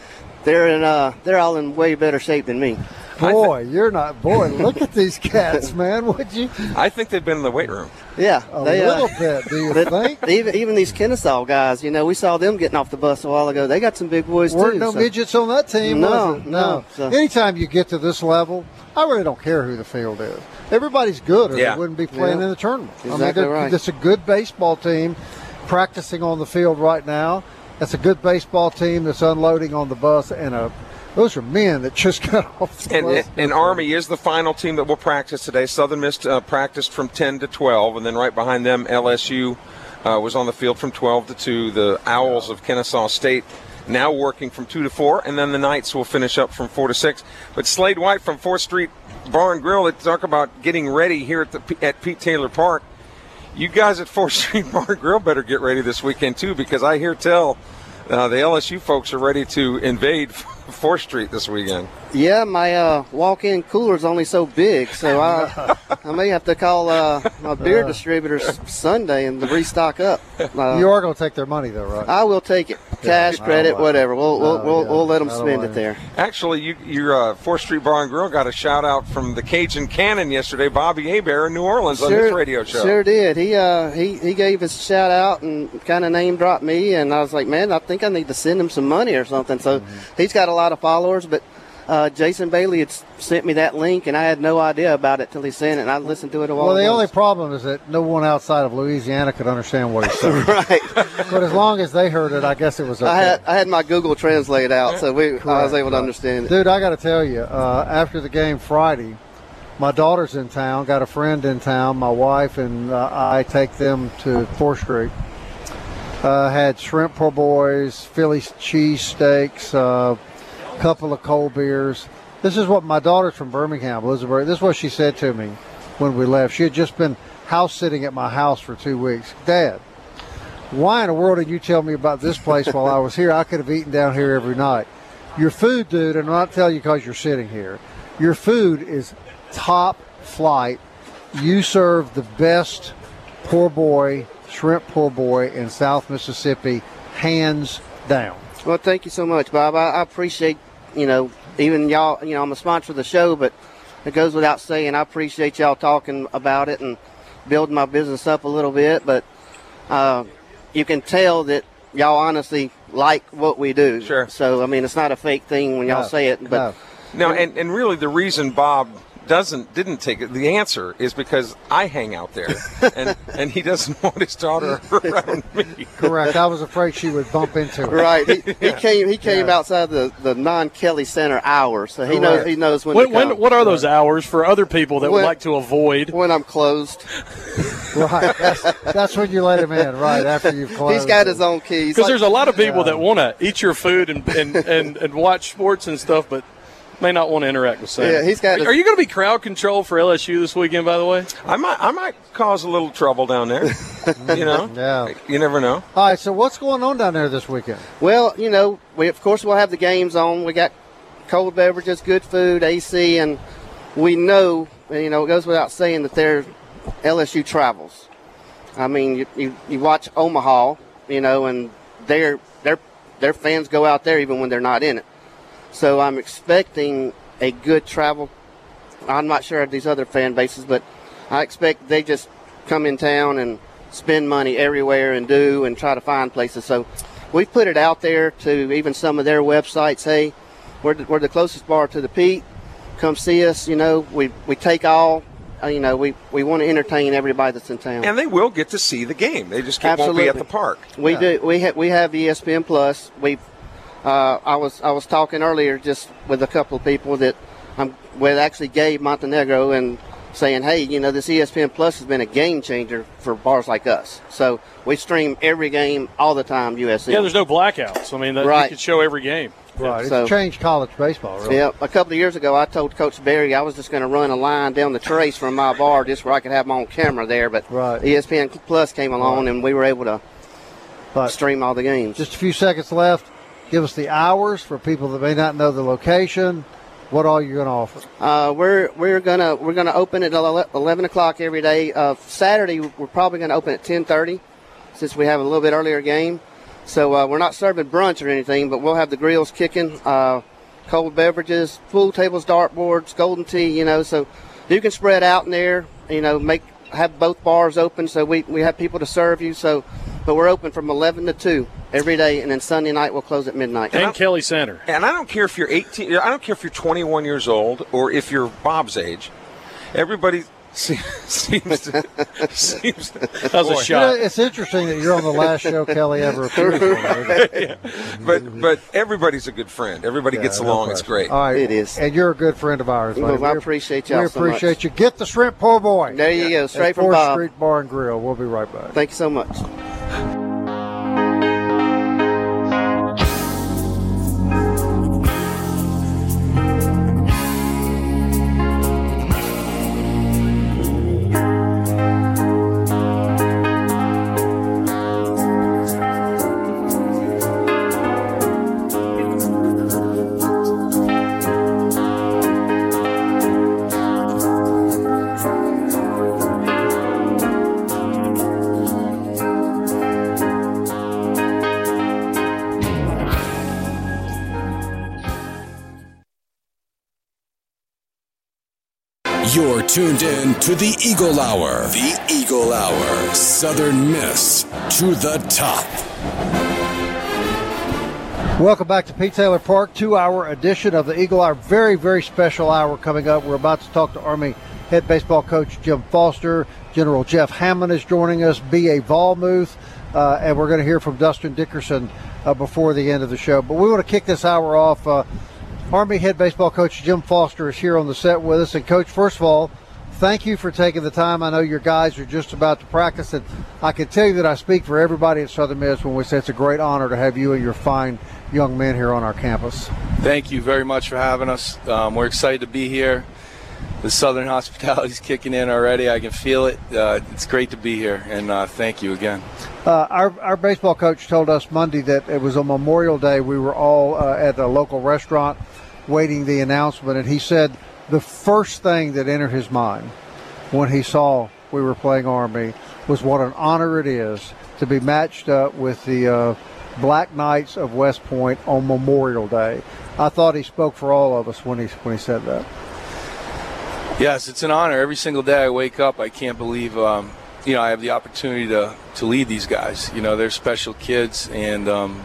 Speaker 9: they're in uh, they're all in way better shape than me.
Speaker 2: Boy, you're not. Boy, look at these cats, man. Would you?
Speaker 4: I think they've been in the weight room.
Speaker 9: Yeah,
Speaker 2: A
Speaker 9: they,
Speaker 2: little
Speaker 9: uh,
Speaker 2: bit, do you
Speaker 9: but
Speaker 2: think?
Speaker 9: Even even these Kennesaw guys, you know, we saw them getting off the bus a while ago. They got some big boys
Speaker 2: Weren't
Speaker 9: too.
Speaker 2: no
Speaker 9: so-
Speaker 2: midgets on that team,
Speaker 9: No,
Speaker 2: was it?
Speaker 9: no, so-
Speaker 2: Anytime you get to this level, I really don't care who the field is. Everybody's good, or
Speaker 4: Yeah.
Speaker 2: they wouldn't be playing
Speaker 9: Yeah.
Speaker 2: in the tournament. I mean,
Speaker 9: Exactly right.
Speaker 2: It's a good baseball team practicing on the field right now. That's a good baseball team that's unloading on the bus, and a those are men that just got off the
Speaker 4: And,
Speaker 2: bus.
Speaker 4: and Army is the final team that will practice today. Southern Miss uh, practiced from 10 to 12, and then right behind them, LSU uh, was on the field from 12 to 2. The Owls of Kennesaw State now working from 2 to 4, and then the Knights will finish up from 4 to 6. But Slade White from 4th Street Bar and Grill, they talk about getting ready here at, the, at Pete Taylor Park. You guys at 4th Street Bar and Grill better get ready this weekend, too, because I hear tell uh, the LSU folks are ready to invade 4th Street this weekend.
Speaker 9: Yeah, my uh, walk-in cooler is only so big, so I I may have to call uh, my beer distributor Sunday and restock up. Uh,
Speaker 2: you are going to take their money, though, right?
Speaker 9: I will take it, cash, credit, whatever. We'll we'll,
Speaker 2: Oh,
Speaker 9: we'll,
Speaker 2: yeah.
Speaker 9: we'll let them spend
Speaker 2: blame
Speaker 9: it there.
Speaker 4: Actually, you, your uh, Fourth Street Bar and Grill got a shout out from the Cajun Cannon yesterday, Bobby Hebert in New Orleans on his radio show.
Speaker 9: Sure did. He uh he, he gave us a shout out and kind of name dropped me, and I was like, man, I think I need to send him some money or something. So
Speaker 2: Mm-hmm.
Speaker 9: he's got a lot of followers, but. Uh, Jason Bailey had sent me that link, and I had no idea about it till he sent it. And I listened to it a while
Speaker 2: Well, the only problem is that no one outside of Louisiana could understand what he said.
Speaker 9: right.
Speaker 2: but as long as they heard it, I guess it was okay.
Speaker 9: I had I had my Google Translate out, so we I was
Speaker 2: Correct.
Speaker 9: able to understand it.
Speaker 2: Dude, I got to tell you, uh, after the game Friday, my daughter's in town, got a friend in town, my wife, and uh, I take them to 4th Street. Uh, had shrimp po' boys, Philly cheese steaks, a couple of cold beers. This is what my daughter's from Birmingham, Elizabeth. This is what she said to me when we left. She had just been house sitting at my house for two weeks. Dad, why in the world did you tell me about this place while I was here? I could have eaten down here every night. Your food, dude, and I'm not telling you because you're sitting here. Your food is top flight. You serve the best poor boy, shrimp poor boy in South Mississippi, hands down.
Speaker 9: Well, thank you so much, Bob. I, I appreciate, you know, even y'all, you know, I'm a sponsor of the show, but it goes without saying, I appreciate y'all talking about it and building my business up a little bit. But uh, you can tell that y'all honestly like what we do.
Speaker 4: Sure.
Speaker 9: So, I mean, it's not a fake thing when y'all
Speaker 2: No,
Speaker 9: say it, but
Speaker 4: No, and, and really the reason Bob doesn't didn't take it the answer is because I hang out there and and he doesn't want his daughter around me.
Speaker 2: Correct. I was afraid she would bump into it.
Speaker 9: right. He, he came. He came
Speaker 2: Yeah.
Speaker 9: outside the, the non Kelly Center hours, so he knows he knows when
Speaker 5: When,
Speaker 9: to come.
Speaker 5: when, what are those hours for other people that would like to avoid?
Speaker 9: when I'm closed.
Speaker 2: Right. That's, that's when you let him in, right, after you've closed.
Speaker 9: He's got his own keys.
Speaker 5: Because
Speaker 9: Like-
Speaker 5: there's a lot of people that want to eat your food and, and, and, and watch sports and stuff, but may not want to interact with Sam.
Speaker 9: Yeah, he's got.
Speaker 5: Are, are you going to be crowd control for LSU this weekend? By the way,
Speaker 4: I might I might cause a little trouble down there. you know,
Speaker 2: Yeah.
Speaker 4: you never know.
Speaker 2: All right. So what's going on down there this weekend?
Speaker 9: Well, you know, we of course we'll have the games on. We got cold beverages, good food, AC, and we know, you know, it goes without saying that their LSU travels. I mean, you, you, you watch Omaha, you know, and their their their fans go out there even when they're not in it. So I'm expecting a good travel. I'm not sure of these other fan bases, but I expect they just come in town and spend money everywhere and do and try to find places. So we've put it out there to even some of their websites. Hey, we're the, we're the closest bar to the Pete. Come see us. You know, we we take all. uh, You know, we, we want to entertain everybody that's in town.
Speaker 4: And they will get to see the game. They just can't, won't be at the park.
Speaker 9: We do. We have we have ESPN Plus. We, uh, I was I was talking earlier just with a couple of people that I'm with actually Gabe Montenegro and saying, hey, you know, this ESPN Plus has been a game changer for bars like us. So we stream every game all the time. USC.
Speaker 5: yeah, there's no blackouts. I mean, that, you
Speaker 9: Right.
Speaker 5: could show every game.
Speaker 2: Right. It's
Speaker 9: So-
Speaker 2: changed college baseball, really.
Speaker 9: Yeah, a couple of years ago, I told Coach Berry I was just going to run a line down the trace from my bar just where I could have my own camera there. But
Speaker 2: Right.
Speaker 9: ESPN Plus came along, and we were able to
Speaker 2: But
Speaker 9: stream all the games.
Speaker 2: just a few seconds left. Give us the hours for people that may not know the location. What all you're going to offer?
Speaker 9: Uh, we're we're gonna we're gonna open at eleven o'clock every day. Uh, Saturday we're probably gonna open at ten thirty, since we have a little bit earlier game. So uh, we're not serving brunch or anything, but we'll have the grills kicking, uh, cold beverages, pool tables, dartboards, Golden Tee. You know, so you can spread out in there. You know, make have both bars open, so we we have people to serve you. So, but we're open from eleven to two every day, and then Sunday night we'll close at midnight.
Speaker 5: And Kelly Center.
Speaker 4: And I don't care if you're 18. I don't care if you're 21 years old or if you're Bob's age. Everybody se- seems to, seems.
Speaker 5: That was a
Speaker 4: Boy.
Speaker 2: You know,
Speaker 5: shot.
Speaker 2: it's interesting that you're on the last show Kelly ever appeared on.
Speaker 4: But but everybody's a good friend. Everybody gets
Speaker 2: no
Speaker 4: along. It's great.
Speaker 2: All right.
Speaker 9: It is.
Speaker 2: And you're a good friend of ours.
Speaker 9: Well. I appreciate y'all
Speaker 2: We
Speaker 9: so much.
Speaker 2: appreciate you. Get the shrimp po' boy.
Speaker 9: There you go, straight
Speaker 2: At
Speaker 9: from
Speaker 2: Fourth
Speaker 9: Bob.
Speaker 2: Street Bar and Grill. We'll be right back.
Speaker 9: Thank you so much.
Speaker 1: You're tuned in to the Eagle Hour. The Eagle Hour. Southern Miss to the top.
Speaker 2: Welcome back to Pete Taylor Park, two hour edition of the Eagle Hour. Very, very special hour coming up. We're about to talk to Army head baseball coach Jim Foster. General Jeff Hammond is joining us, B.A. Volmuth, uh, and we're going to hear from Dustin Dickerson uh, before the end of the show. But we want to kick this hour off. Uh, Army head baseball coach Jim Foster is here on the set with us. And, Coach, first of all, thank you for taking the time. I know your guys are just about to practice, and I can tell you that I speak for everybody at Southern Miss when we say it's a great honor to have you and your fine young men here on our campus.
Speaker 10: Thank you very much for having us. Um, we're excited to be here. The Southern hospitality is kicking in already. I can feel it. Uh, it's great to be here, and uh, thank you again.
Speaker 2: Uh, our, our baseball coach told us Monday that it was on Memorial Day. We were all uh, at a local restaurant waiting the announcement, and he said the first thing that entered his mind when he saw we were playing Army was what an honor it is to be matched up with the uh, Black Knights of West Point on Memorial Day. I thought he spoke for all of us when he when he said that.
Speaker 10: Yes, it's an honor. Every single day I wake up, I can't believe um, you know I have the opportunity to to lead these guys. You know, they're special kids, and um,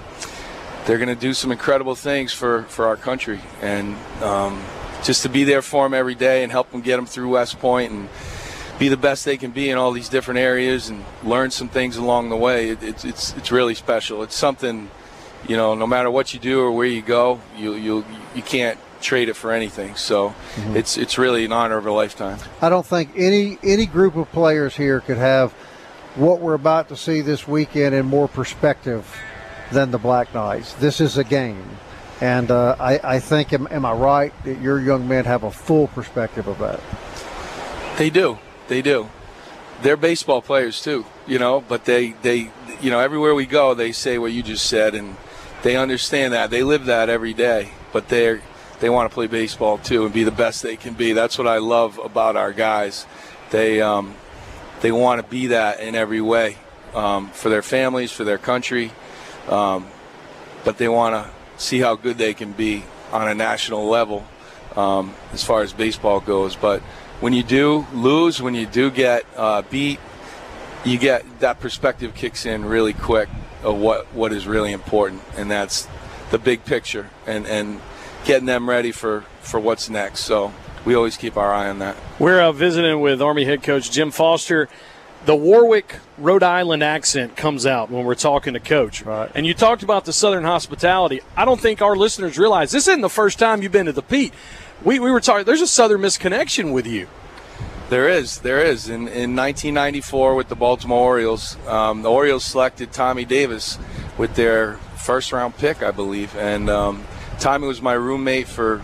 Speaker 10: they're going to do some incredible things for for our country. And um, just to be there for them every day and help them get them through West Point and be the best they can be in all these different areas and learn some things along the way. It, it's it's it's really special. It's something, you know, no matter what you do or where you go, you you you can't trade it for anything. So it's it's really an honor of a lifetime.
Speaker 2: I don't think any any group of players here could have what we're about to see this weekend in more perspective than the Black Knights. This is a game. And uh, I, I think, am, am I right that your young men have a full perspective of that?
Speaker 10: They do. They do. They're baseball players too, you know. But they, they, you know, everywhere we go, they say what you just said, and they understand that. They live that every day. But they're, they want to play baseball too and be the best they can be. That's what I love about our guys. They, um, they want to be that in every way um, for their families, for their country. Um, but they want to see how good they can be on a national level um, as far as baseball goes. But when you do lose, when you do get uh, beat, you get that perspective kicks in really quick of what, what is really important, and that's the big picture and, and getting them ready for, for what's next. So we always keep our eye on that.
Speaker 5: We're uh, visiting with Army head coach Jim Foster. The Warwick, Rhode Island accent comes out when we're talking to Coach.
Speaker 2: Right.
Speaker 5: And you talked about the Southern hospitality. I don't think our listeners realize this isn't the first time you've been to the Pete. We, we were talking, there's a Southern Miss connection with you.
Speaker 10: There is, there is. In, in 1994 with the Baltimore Orioles, um, the Orioles selected Tommy Davis with their first round pick, I believe. And um, Tommy was my roommate for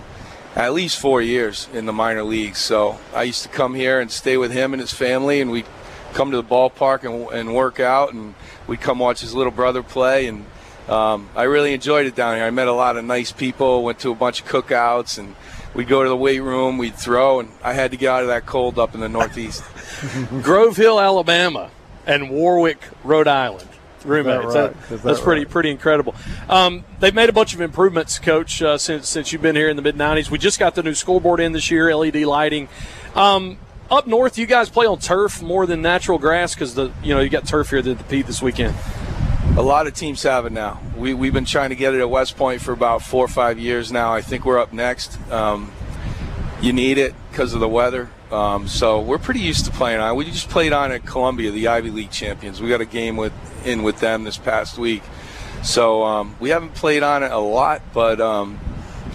Speaker 10: at least four years in the minor leagues. So I used to come here and stay with him and his family, and we'd come to the ballpark and, and work out, and we'd come watch his little brother play. And um, I really enjoyed it down here. I met a lot of nice people, went to a bunch of cookouts, and we'd go to the weight room, we'd throw, and I had to get out of that cold up in the Northeast.
Speaker 5: Grove Hill, Alabama, and Warwick, Rhode Island. Roommates.
Speaker 2: right?
Speaker 5: That-
Speaker 2: Is that
Speaker 5: that's pretty
Speaker 2: right?
Speaker 5: pretty incredible. Um, they've made a bunch of improvements, Coach, uh, since since you've been here in the mid '90s. We just got the new scoreboard in this year, LED lighting. Um, up north, you guys play on turf more than natural grass because the you know you got turf here at the Pete this weekend.
Speaker 10: A lot of teams have it now. We, we've been trying to get it at West Point for about four or five years now. I think we're up next. Um, you need it because of the weather. Um, so we're pretty used to playing on. We just played on at Columbia, the Ivy League champions. We got a game with in with them this past week. So um, we haven't played on it a lot, but um,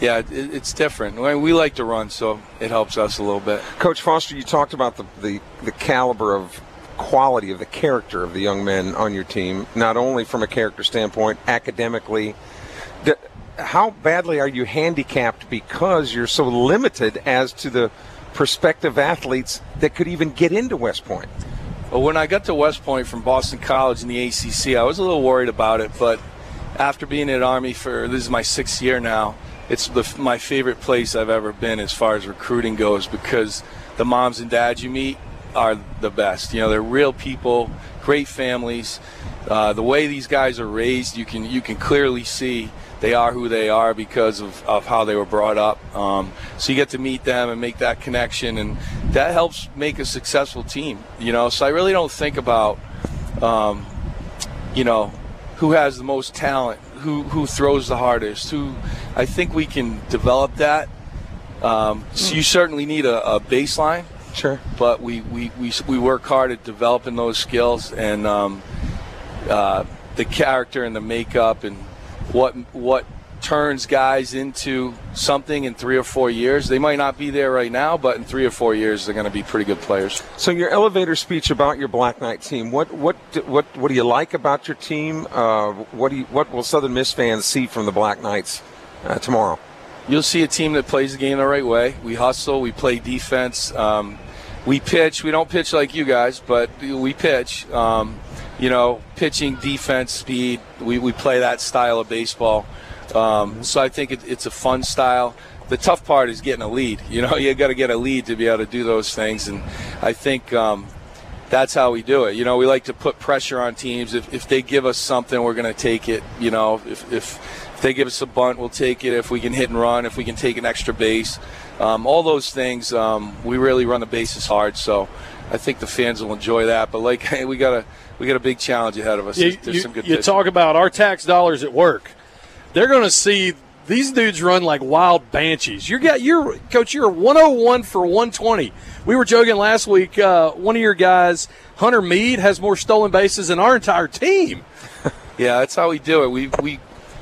Speaker 10: yeah, it, it's different. We like to run, so it helps us a little bit.
Speaker 4: Coach Foster, you talked about the, the, the caliber of quality of the character of the young men on your team, not only from a character standpoint, academically. How badly are you handicapped because you're so limited as to the prospective athletes that could even get into West Point?
Speaker 10: Well, when I got to West Point from Boston College in the ACC, I was a little worried about it, but after being at Army for this is my sixth year now, it's the, my favorite place I've ever been as far as recruiting goes because the moms and dads you meet are the best. You know, they're real people, great families. Uh, the way these guys are raised, you can you can clearly see they are who they are because of, of how they were brought up. Um, so you get to meet them and make that connection, and that helps make a successful team. You know, so I really don't think about, um, you know, who has the most talent, who who throws the hardest, who. I think we can develop that. Um, so you certainly need a, a baseline.
Speaker 4: Sure.
Speaker 10: But we, we, we, we work hard at developing those skills and um, uh, the character and the makeup and what what turns guys into something in three or four years. They might not be there right now, but in three or four years, they're going to be pretty good players.
Speaker 4: So your elevator speech about your Black Knight team. What what what what do you like about your team? Uh, what do you, what will Southern Miss fans see from the Black Knights uh, tomorrow?
Speaker 10: You'll see a team that plays the game the right way. We hustle, we play defense, um, we pitch. We don't pitch like you guys, but we pitch. Um, you know, pitching, defense, speed. We, we play that style of baseball. Um, so I think it, it's a fun style. The tough part is getting a lead. You know, you got to get a lead to be able to do those things, and I think um, that's how we do it. You know, we like to put pressure on teams. If, if they give us something, we're going to take it. You know, if, if, if they give us a bunt, we'll take it. If we can hit and run, if we can take an extra base, um, all those things, um, we really run the bases hard. So I think the fans will enjoy that. But like, hey, we got a we got a big challenge ahead of us.
Speaker 5: You,
Speaker 10: There's,
Speaker 5: you-
Speaker 10: some good
Speaker 5: you
Speaker 10: pitching.
Speaker 5: talk about our tax dollars at work. They're going to see these dudes run like wild banshees. You're got you're coach. You're 101 for 120. We were joking last week. Uh, one of your guys, Hunter Mead, has more stolen bases than our entire team.
Speaker 10: Yeah, that's how we do it. We we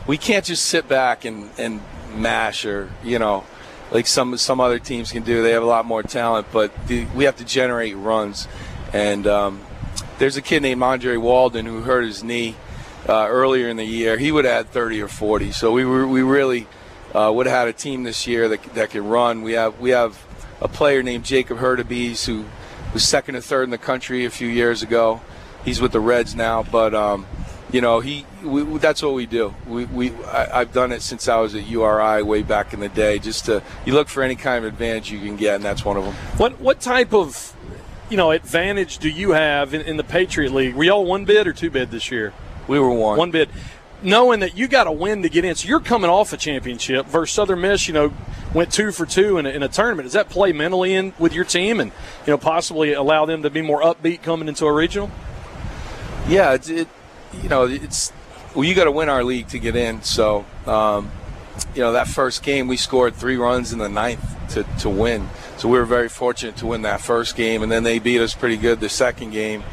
Speaker 10: we can't just sit back and, and mash or you know like some some other teams can do. They have a lot more talent, but the, we have to generate runs. And um, there's a kid named Andre Walden who hurt his knee uh, earlier in the year. He would add 30 or 40. So we were, we really uh, would have had a team this year that that could run. We have we have a player named Jacob Hurtubise who was second or third in the country a few years ago. He's with the Reds now, but um, you know he we, that's what we do. We, we I, have done it since I was at URI way back in the day. Just to you look for any kind of advantage you can get, and that's one of them.
Speaker 5: What what type of you know advantage do you have in, in the Patriot League? Were y'all one bid or two bid this year?
Speaker 10: We were one.
Speaker 5: One bid knowing that you got to win to get in. So you're coming off a championship versus Southern Miss. You know, went two for two in a, in a tournament. Does that play mentally in with your team and you know possibly allow them to be more upbeat coming into a regional?
Speaker 10: Yeah, it's, it you know it's well you got to win our league to get in. So um, you know that first game we scored three runs in the ninth to to win. So we were very fortunate to win that first game, and then they beat us pretty good the second game.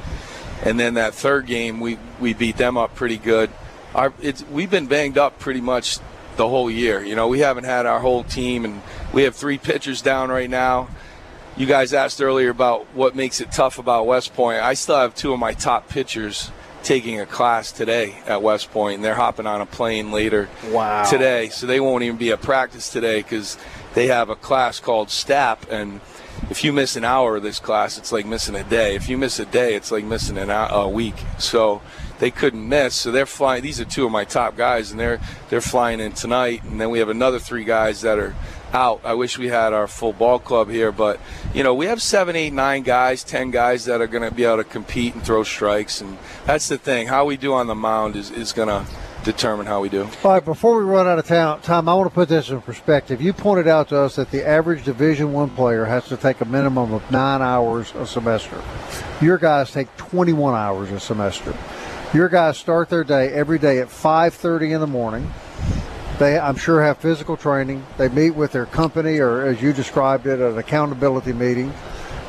Speaker 10: And then that third game, we, we beat them up pretty good our it's we've been banged up pretty much the whole year. You know, we haven't had our whole team, and we have three pitchers down right now. You guys asked earlier about what makes it tough about West Point. I still have two of my top pitchers taking a class today at West Point, and they're hopping on a plane later
Speaker 5: wow.
Speaker 10: today, so they won't even be at practice today because they have a class called STAP, and if you miss an hour of this class, it's like missing a day. If you miss a day, it's like missing an hour, a week. So they couldn't miss. So they're flying. These are two of my top guys, and they're they're flying in tonight. And then we have another three guys that are out. I wish we had our full ball club here, but you know we have seven, eight, nine guys, ten guys that are going to be able to compete and throw strikes, and that's the thing. How we do on the mound is is going to determine how we do.
Speaker 2: All right, before we run out of time, I want to put this in perspective. You pointed out to us that the average Division One player has to take a minimum of nine hours a semester. Your guys take 21 hours a semester. Your guys start their day every day at 5:30 in the morning. They, I'm sure, have physical training. They meet with their company, or as you described it, an accountability meeting.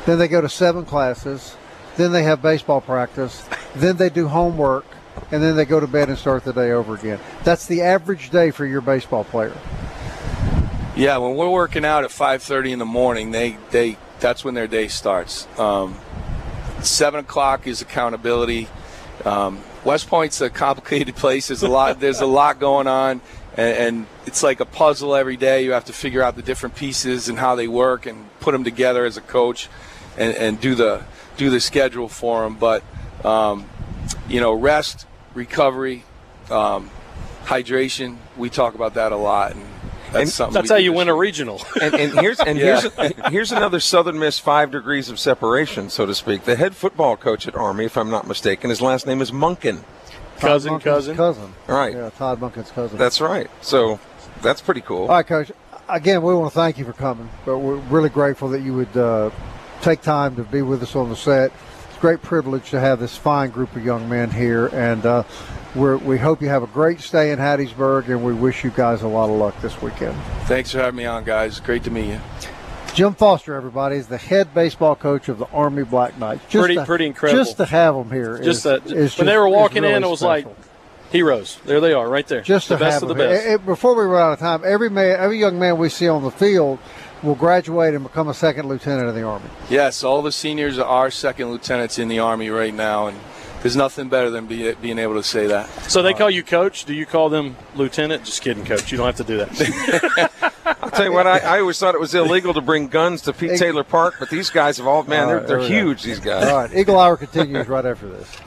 Speaker 2: Then they go to seven classes. Then they have baseball practice. Then they do homework, and then they go to bed and start the day over again. That's the average day for your baseball player.
Speaker 10: Yeah, when we're working out at 5:30 in the morning, they they that's when their day starts. Um, Seven o'clock is accountability. Um, West Point's a complicated place. There's a lot. There's a lot going on, and, and, it's like a puzzle every day. You have to figure out the different pieces and how they work, and put them together as a coach, and, and do the do the schedule for them. But um, you know, rest, recovery, um, hydration. We talk about that a lot, and that's
Speaker 5: and that's how you win a regional.
Speaker 4: and, and, here's and yeah. here's here's another Southern Miss five degrees of separation, so to speak. The head football coach at Army, if I'm not mistaken, his last name is Monken.
Speaker 5: Cousin, cousin,
Speaker 2: cousin.
Speaker 4: Right.
Speaker 2: Yeah, Todd Monken's cousin.
Speaker 4: That's right. So that's pretty cool. All
Speaker 2: right, coach. Again, we want to thank you for coming, but we're really grateful that you would uh, take time to be with us on the set. It's a great privilege to have this fine group of young men here, and. Uh, we're, we hope you have a great stay in Hattiesburg, and we wish you guys a lot of luck this weekend.
Speaker 10: Thanks for having me on, guys. Great to meet you.
Speaker 2: Jim Foster, everybody, is the head baseball coach of the Army Black Knights.
Speaker 5: Just pretty, to, pretty incredible.
Speaker 2: Just to have them here,
Speaker 5: just,
Speaker 2: is,
Speaker 5: is when they were walking
Speaker 2: really
Speaker 5: in, it was
Speaker 2: special.
Speaker 5: like heroes. There they are, right there.
Speaker 2: Just
Speaker 5: the
Speaker 2: to
Speaker 5: best
Speaker 2: have
Speaker 5: of the
Speaker 2: them.
Speaker 5: best.
Speaker 2: It, it, before we run out of time, every man, every young man we see on the field will graduate and become a second lieutenant in the Army.
Speaker 10: Yes, all the seniors are second lieutenants in the Army right now, and there's nothing better than be, being able to say that.
Speaker 5: So they call you coach. Do you call them lieutenant? Just kidding, coach. You don't have to do
Speaker 4: that. I'll tell you what. I, I, always thought it was illegal to bring guns to Pete Taylor Park, but these guys have all man, they're, they're oh, huge. These guys.
Speaker 2: All right, Eagle Hour continues right after this.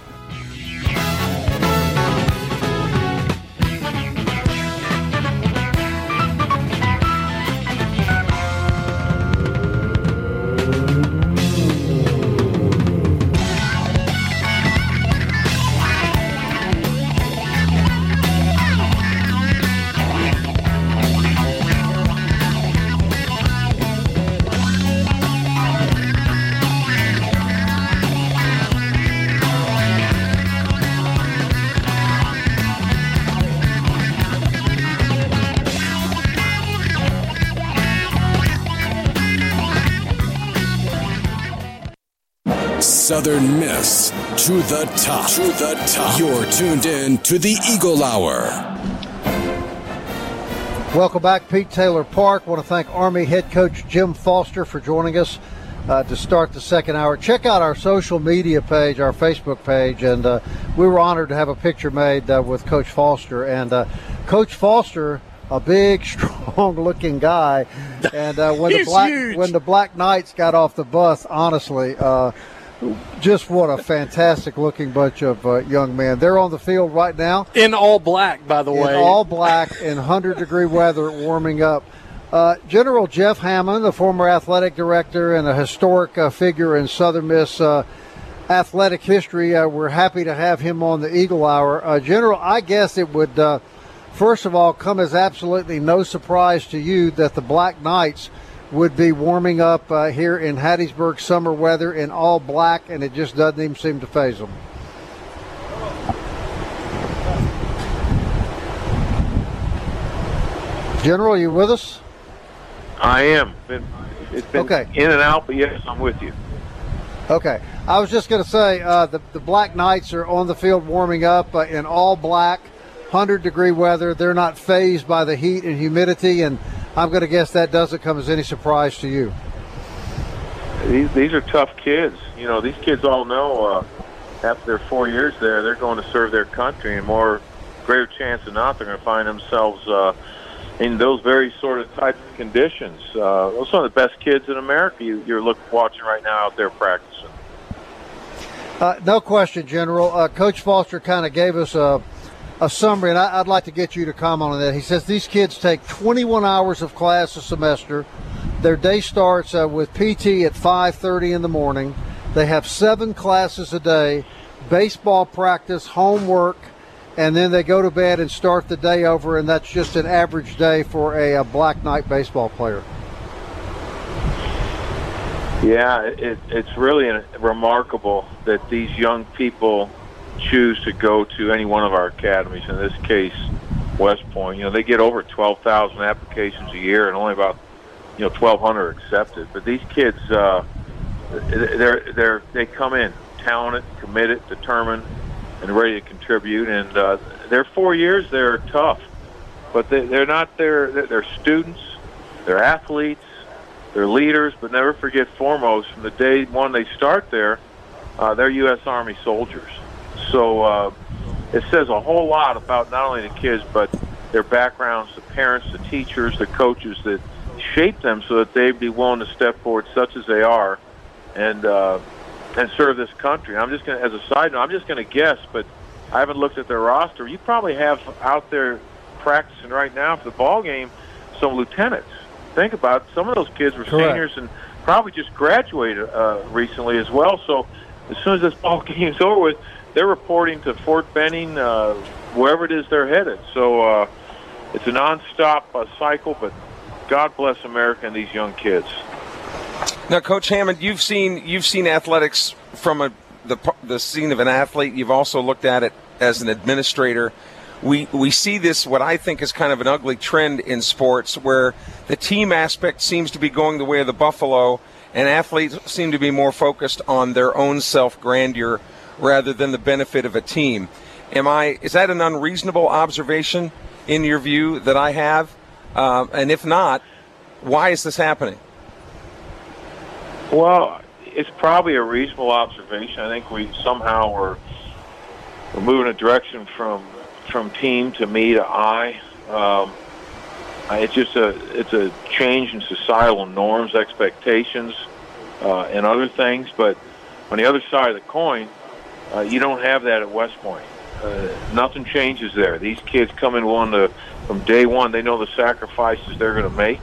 Speaker 1: Southern Miss to the top. To the top. You're tuned in to the Eagle Hour.
Speaker 2: Welcome back, Pete Taylor Park. I want to thank Army head coach Jim Foster for joining us uh, to start the second hour. Check out our social media page, our Facebook page, and uh, we were honored to have a picture made uh, with Coach Foster. And uh, Coach Foster a big, strong-looking guy. And uh, when the black
Speaker 5: huge.
Speaker 2: when the Black Knights got off the bus, honestly, uh, just what a fantastic-looking bunch of uh, young men. They're on the field right now
Speaker 5: In all black, by the
Speaker 2: in
Speaker 5: way.
Speaker 2: all black in 100-degree weather, warming up. Uh, General Jeff Hammond, the former athletic director and a historic uh, figure in Southern Miss uh, athletic history, uh, we're happy to have him on the Eagle Hour. Uh, General, I guess it would, uh, first of all, come as absolutely no surprise to you that the Black Knights would be warming up uh, here in Hattiesburg summer weather in all black, and it just doesn't even seem to faze them. General, you with us?
Speaker 11: I am. Been, it's been
Speaker 2: Okay.
Speaker 11: in and out, but yes, I'm with you.
Speaker 2: Okay. I was just going to say uh, the, the Black Knights are on the field warming up uh, in all black, 100 degree weather. They're not fazed by the heat and humidity, and I'm going to guess that doesn't come as any surprise to you.
Speaker 11: These these are tough kids. You know, these kids all know uh, after their four years there, they're going to serve their country, and more greater chance than not, they're going to find themselves uh, in those very sort of type of conditions. Uh, those are some of the best kids in America you, you're look, watching right now out there practicing.
Speaker 2: Uh, no question, General. Uh, Coach Foster kind of gave us a, a summary, and I, I'd like to get you to comment on that. He says these kids take 21 hours of class a semester. Their day starts uh, with PT at 5:30 in the morning. They have seven classes a day, baseball practice, homework, and then they go to bed and start the day over. And that's just an average day for a, a Black Knight baseball player.
Speaker 11: Yeah, it, it's really remarkable that these young people choose to go to any one of our academies. In this case, West Point. You know, they get over 12,000 applications a year, and only about you know 1,200 are accepted. But these kids, uh, they're they're they come in talented, committed, determined, and ready to contribute. And uh, their four years, they're tough, but they, they're not. They're, they're students, they're athletes, they're leaders. But never forget, foremost, from the day one they start there, uh, they're U.S. Army soldiers. So uh, it says a whole lot about not only the kids, but their backgrounds, the parents, the teachers, the coaches that shape them so that they'd be willing to step forward, such as they are, and uh, and serve this country. I'm just going to, as a side note, I'm just going to guess, but I haven't looked at their roster. You probably have out there practicing right now for the ball game some lieutenants. Think about it. some of those kids were
Speaker 2: Correct.
Speaker 11: seniors and probably just graduated uh, recently as well. So as soon as this ball game's over with, they're reporting to Fort Benning, uh, wherever it is they're headed. So uh, it's a nonstop uh, cycle, but God bless America and these young kids.
Speaker 4: Now, Coach Hammond, you've seen you've seen athletics from a, the the scene of an athlete. You've also looked at it as an administrator. We we see this what I think is kind of an ugly trend in sports, where the team aspect seems to be going the way of the buffalo, and athletes seem to be more focused on their own self grandeur rather than the benefit of a team. Am I? Is that an unreasonable observation in your view that I have? Um, and if not, why is this happening?
Speaker 11: Well, it's probably a reasonable observation. I think we somehow we're, we're moving a direction from from team to me to I. Um, it's just a it's a change in societal norms, expectations, uh, and other things. But on the other side of the coin, uh, you don't have that at West Point. Uh, nothing changes there. These kids come in willing to, from day one, they know the sacrifices they're going to make.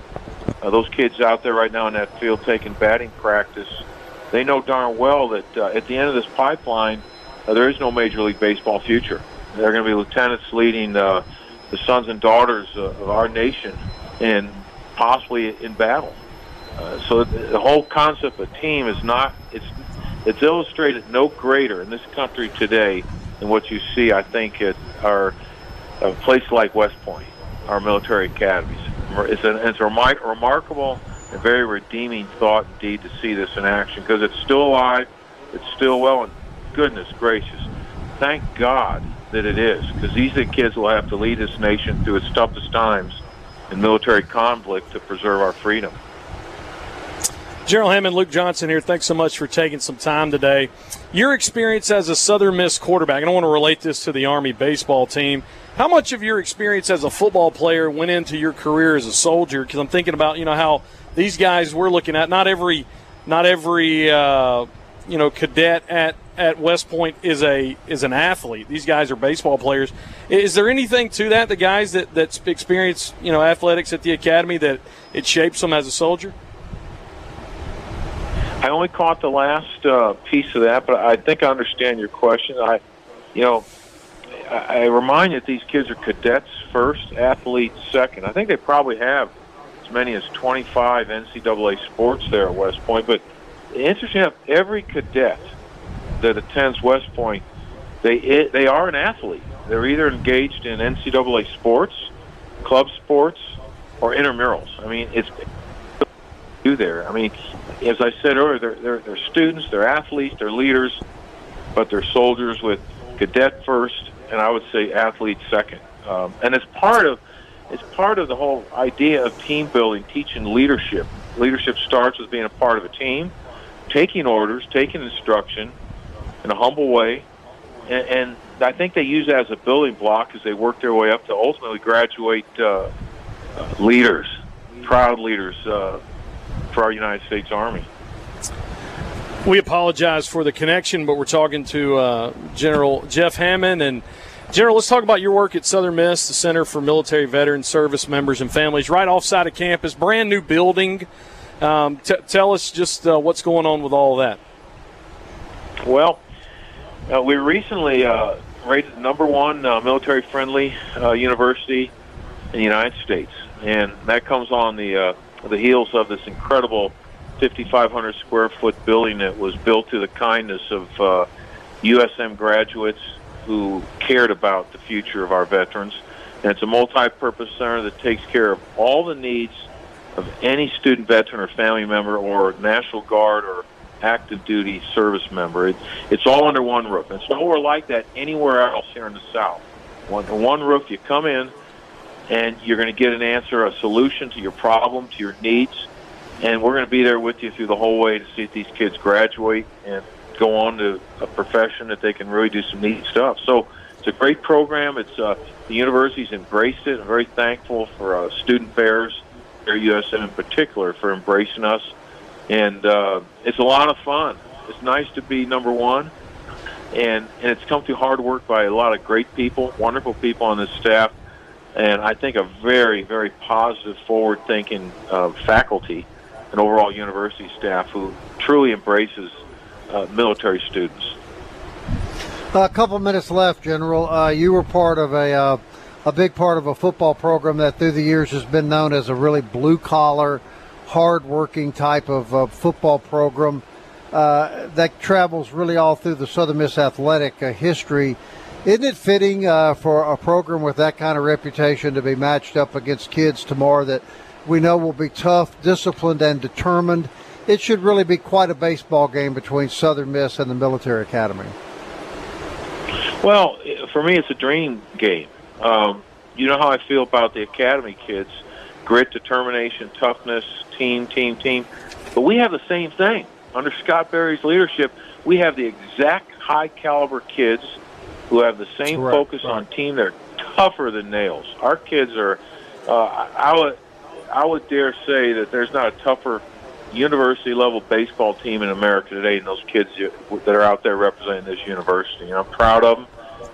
Speaker 11: Uh, those kids out there right now in that field taking batting practice, they know darn well that uh, at the end of this pipeline, uh, there is no Major League Baseball future. They're going to be lieutenants leading uh, the sons and daughters uh, of our nation and possibly in battle. Uh, so the whole concept of team is not, it's, it's illustrated no greater in this country today than what you see, I think, at our a place like West Point, our military academies. It's, it's a remar- remarkable and very redeeming thought indeed to see this in action because it's still alive, it's still well, and goodness gracious, thank God that it is because these are the kids will have to lead this nation through its toughest times in military conflict to preserve our freedom.
Speaker 5: General Hammond, Luke Johnson here. Thanks so much for taking some time today. Your experience as a Southern Miss quarterback, and I want to relate this to the Army baseball team. How much of your experience as a football player went into your career as a soldier? Because I'm thinking about you know how these guys we're looking at. Not every, not every uh, you know cadet at at West Point is a is an athlete. These guys are baseball players. Is there anything to that? The guys that that experience you know athletics at the academy that it shapes them as a soldier.
Speaker 11: I only caught the last uh, piece of that, but I think I understand your question. I, you know, I, I remind you that these kids are cadets first, athletes second. I think they probably have as many as 25 NCAA sports there at West Point. But interesting enough, every cadet that attends West Point, they it, they are an athlete. They're either engaged in NCAA sports, club sports, or intramurals. I mean, it's do there. I mean, as I said earlier, they're, they're, they're students, they're athletes, they're leaders, but they're soldiers with cadet first, and I would say athlete second. Um, and it's part of it's part of the whole idea of team building, teaching leadership. Leadership starts with being a part of a team, taking orders, taking instruction in a humble way, and, and I think they use that as a building block as they work their way up to ultimately graduate uh, leaders, proud leaders, uh, for our United States Army.
Speaker 5: We apologize for the connection, but we're talking to uh, General Jeff Hammond. And, General, let's talk about your work at Southern Miss, the Center for Military Veterans Service Members and Families, right offside of campus, brand new building. Um, t- tell us just uh, what's going on with all of
Speaker 11: that. Well, uh, we recently uh, rated number one uh, military friendly uh, university in the United States, and that comes on the the heels of this incredible 5,500 square foot building that was built through the kindness of uh, USM graduates who cared about the future of our veterans. And it's a multi-purpose center that takes care of all the needs of any student veteran or family member or National Guard or active duty service member. It, it's all under one roof. It's nowhere like that anywhere else here in the South. One, one roof, you come in, and you're going to get an answer, a solution to your problem, to your needs, and we're going to be there with you through the whole way to see if these kids graduate and go on to a profession that they can really do some neat stuff. So it's a great program. It's uh, the university's embraced it. I'm very thankful for uh, student fairs, Air USM in particular, for embracing us, and uh, it's a lot of fun. It's nice to be number one. And, and it's come through hard work by a lot of great people, wonderful people on the staff and I think a very, very positive, forward-thinking uh, faculty and overall university staff who truly embraces uh, military students.
Speaker 2: A couple minutes left, General. Uh, you were part of a uh, a big part of a football program that through the years has been known as a really blue collar, hard working type of uh, football program uh, that travels really all through the Southern Miss athletic history. Isn't it fitting uh, for a program with that kind of reputation to be matched up against kids tomorrow that we know will be tough, disciplined, and determined? It should really be quite a baseball game between Southern Miss and the Military Academy.
Speaker 11: Well, for me, it's a dream game. Um, you know how I feel about the Academy kids grit, determination, toughness, team, team, team. But we have the same thing. Under Scott Berry's leadership, we have the exact high caliber kids who have the same right, focus right. on team. They're tougher than nails. Our kids are. Uh, I would I would dare say that there's not a tougher university level baseball team in America today than those kids that are out there representing this university. And I'm proud of them,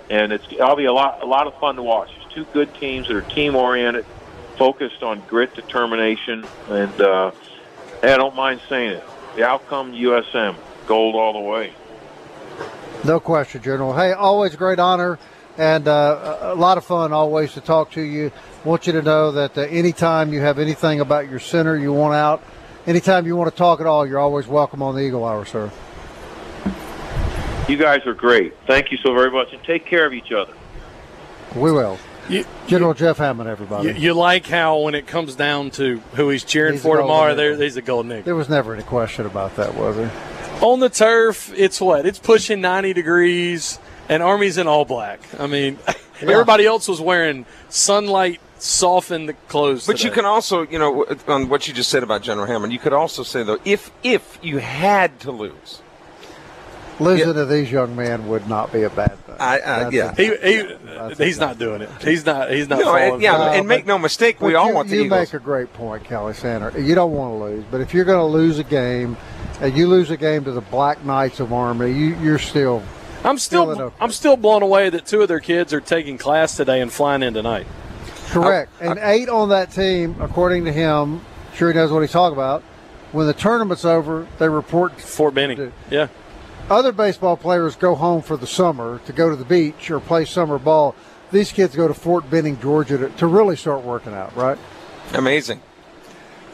Speaker 11: and it's I'll be a lot a lot of fun to watch. It's two good teams that are team oriented, focused on grit, determination, and uh, hey, I don't mind saying it. The outcome USM gold all the way.
Speaker 2: No question, General. Hey, always great honor and uh, a lot of fun always to talk to you. Want you to know that uh, anytime you have anything about your center you want out, anytime you want to talk at all, you're always welcome on the Eagle Hour, sir.
Speaker 11: You guys are great. Thank you so very much, and take care of each other.
Speaker 2: We will. You, General you, Jeff Hammond, everybody.
Speaker 5: You, you, like how when it comes down to who he's cheering he's for tomorrow, there, he's a gold eagle.
Speaker 2: There was never any question about that, was there?
Speaker 5: On the turf, it's what? It's pushing 90 degrees, and Army's in all black. I mean, yeah. everybody else was wearing sunlight soften the clothes.
Speaker 4: But you can also, you know, on what you just said about General Hammond, you could also say though, if if you had to lose,
Speaker 2: Losing to these young men would not be a bad thing.
Speaker 4: I, uh, yeah,
Speaker 5: He, he, he's not doing it. He's not. He's not.
Speaker 4: No, and, yeah,
Speaker 5: through.
Speaker 4: and make no mistake, we all
Speaker 2: you,
Speaker 4: want the
Speaker 2: you
Speaker 4: Eagles.
Speaker 2: make a great point, Kelly Sander. You don't want to lose, but if you're going to lose a game, and you lose a game to the Black Knights of Army, you, you're still.
Speaker 5: I'm still.
Speaker 2: feeling okay.
Speaker 5: I'm still blown away that two of their kids are taking class today and flying in tonight.
Speaker 2: Correct. and eight on that team, according to him, sure he knows what he's talking about. When the tournament's over, they report
Speaker 5: Fort Benning. Yeah.
Speaker 2: Other baseball players go home for the summer to go to the beach or play summer ball. These kids go to Fort Benning, Georgia to, to really start working out, right?
Speaker 4: Amazing.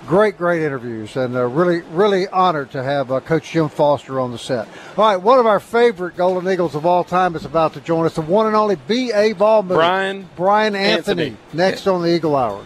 Speaker 2: Great, great interviews, and uh, really, really honored to have uh, Coach Jim Foster on the set. All right, one of our favorite Golden Eagles of all time is about to join us, the one and only B.A. Ball
Speaker 5: Brian
Speaker 2: Brian Anthony,
Speaker 5: Anthony.
Speaker 2: next on the Eagle Hour.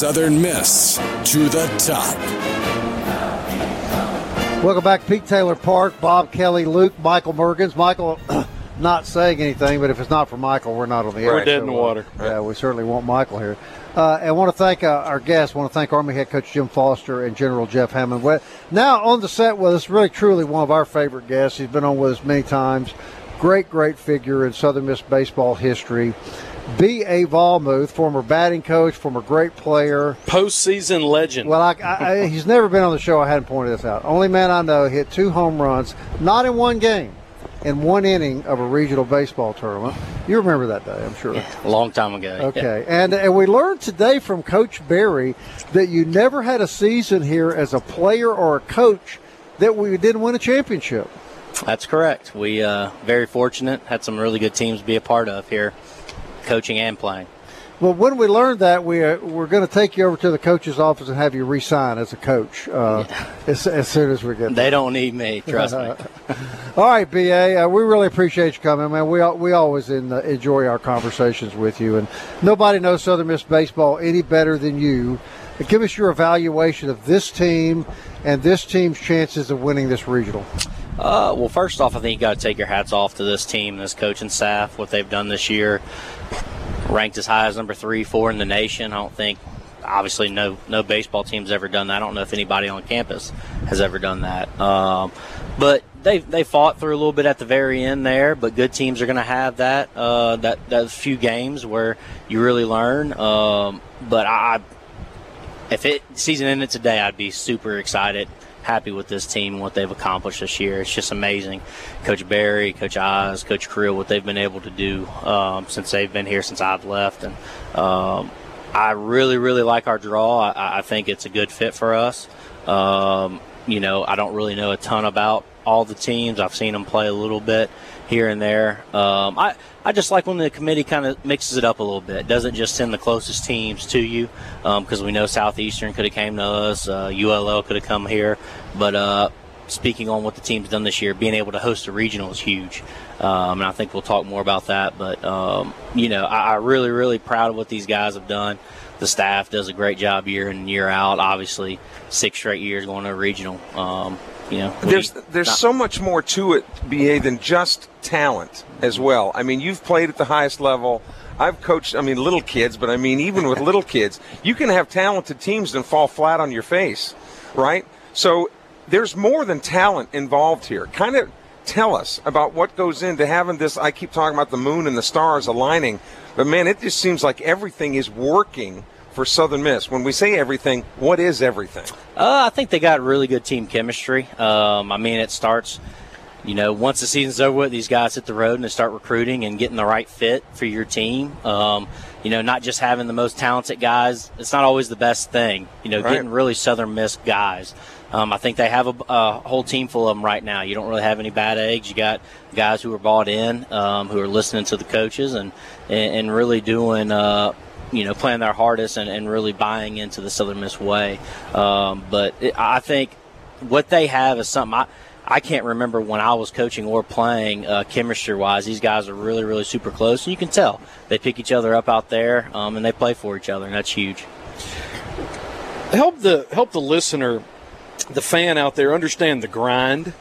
Speaker 1: Southern Miss to the top.
Speaker 2: Welcome back, Pete Taylor Park, Bob Kelly, Luke, Michael Mergens. Michael, not saying anything, but if it's not for Michael, we're not on the air.
Speaker 5: We're dead in
Speaker 2: so,
Speaker 5: the
Speaker 2: uh,
Speaker 5: water.
Speaker 2: Yeah, we certainly want Michael here. Uh, and want to thank uh, our guests. want to thank Army head coach Jim Foster and General Jeff Hammond. Well, Now on the set with us, really truly one of our favorite guests. He's been on with us many times. Great, great figure in Southern Miss baseball history. B.A. Vollmuth, former batting coach, former great player.
Speaker 5: Postseason legend.
Speaker 2: Well, I, I, I, he's never been on the show. I hadn't pointed this out. Only man I know hit two home runs, not in one game, in one inning of a regional baseball tournament. You remember that day, I'm sure.
Speaker 12: A long time ago.
Speaker 2: Okay, and and we learned today from Coach Berry that you never had a season here as a player or a coach that we didn't win a championship.
Speaker 12: That's correct. We uh, very fortunate. Had some really good teams to be a part of here, coaching and playing.
Speaker 2: Well, when we learned that, we uh, we're going to take you over to the coach's office and have you resign as a coach uh, as, as soon as we get.
Speaker 12: They don't need me. Trust me.
Speaker 2: All right, BA, uh, we really appreciate you coming, man. We we always in, uh, enjoy our conversations with you, and nobody knows Southern Miss baseball any better than you. Give us your evaluation of this team and this team's chances of winning this regional.
Speaker 12: Uh, well, first off, I think you got to take your hats off to this team, this coaching staff, what they've done this year. Ranked as high as number three, four in the nation. I don't think, obviously, no no baseball team's ever done that. I don't know if anybody on campus has ever done that. Um, but they they fought through a little bit at the very end there. But good teams are going to have that uh, that that few games where you really learn. Um, but I, if it season ended today, I'd be super excited, happy with this team and what they've accomplished this year. It's just amazing. Coach Berry, Coach Oz, Coach Creel, what they've been able to do um, since they've been here, since I've left, and um, I really, really like our draw. I, I think it's a good fit for us. Um, you know, I don't really know a ton about all the teams. I've seen them play a little bit here and there. Um, I I just like when the committee kind of mixes it up a little bit. Doesn't just send the closest teams to you because we know Southeastern could have came to us, uh, ULL could have come here, but. Uh, Speaking on what the team's done this year, being able to host a regional is huge, um, and I think we'll talk more about that. But um, you know, I, I'm really, really proud of what these guys have done. The staff does a great job year in and year out. Obviously, six straight years going to a regional. You know,
Speaker 4: There's there's
Speaker 12: not-
Speaker 4: so much more to it, BA, than just talent as well. I mean, you've played at the highest level. I've coached, I mean, little kids, but I mean, even with little kids, you can have talented teams and fall flat on your face, right? So there's more than talent involved here. Kind of tell us about what goes into having this. I keep talking about the moon and the stars aligning, but man, it just seems like everything is working for Southern Miss. When we say everything, what is everything?
Speaker 12: Uh, I think they got really good team chemistry. Um, I mean, it starts, you know, once the season's over with, these guys hit the road and they start recruiting and getting the right fit for your team. Um, you know, not just having the most talented guys. It's not always the best thing. You know,
Speaker 4: Right.
Speaker 12: getting really Southern Miss guys. Um, I think they have a, a whole team full of them right now. You don't really have any bad eggs. You got guys who are bought in, um, who are listening to the coaches and and, and really doing. Uh, you know, playing their hardest and, and really buying into the Southern Miss way. Um, but it, I think what they have is something I. I can't remember when I was coaching or playing uh, chemistry wise. These guys are really, really super close, and you can tell they pick each other up out there, um, and they play for each other, and that's huge.
Speaker 5: Help the help the listener, the fan out there, understand the grind.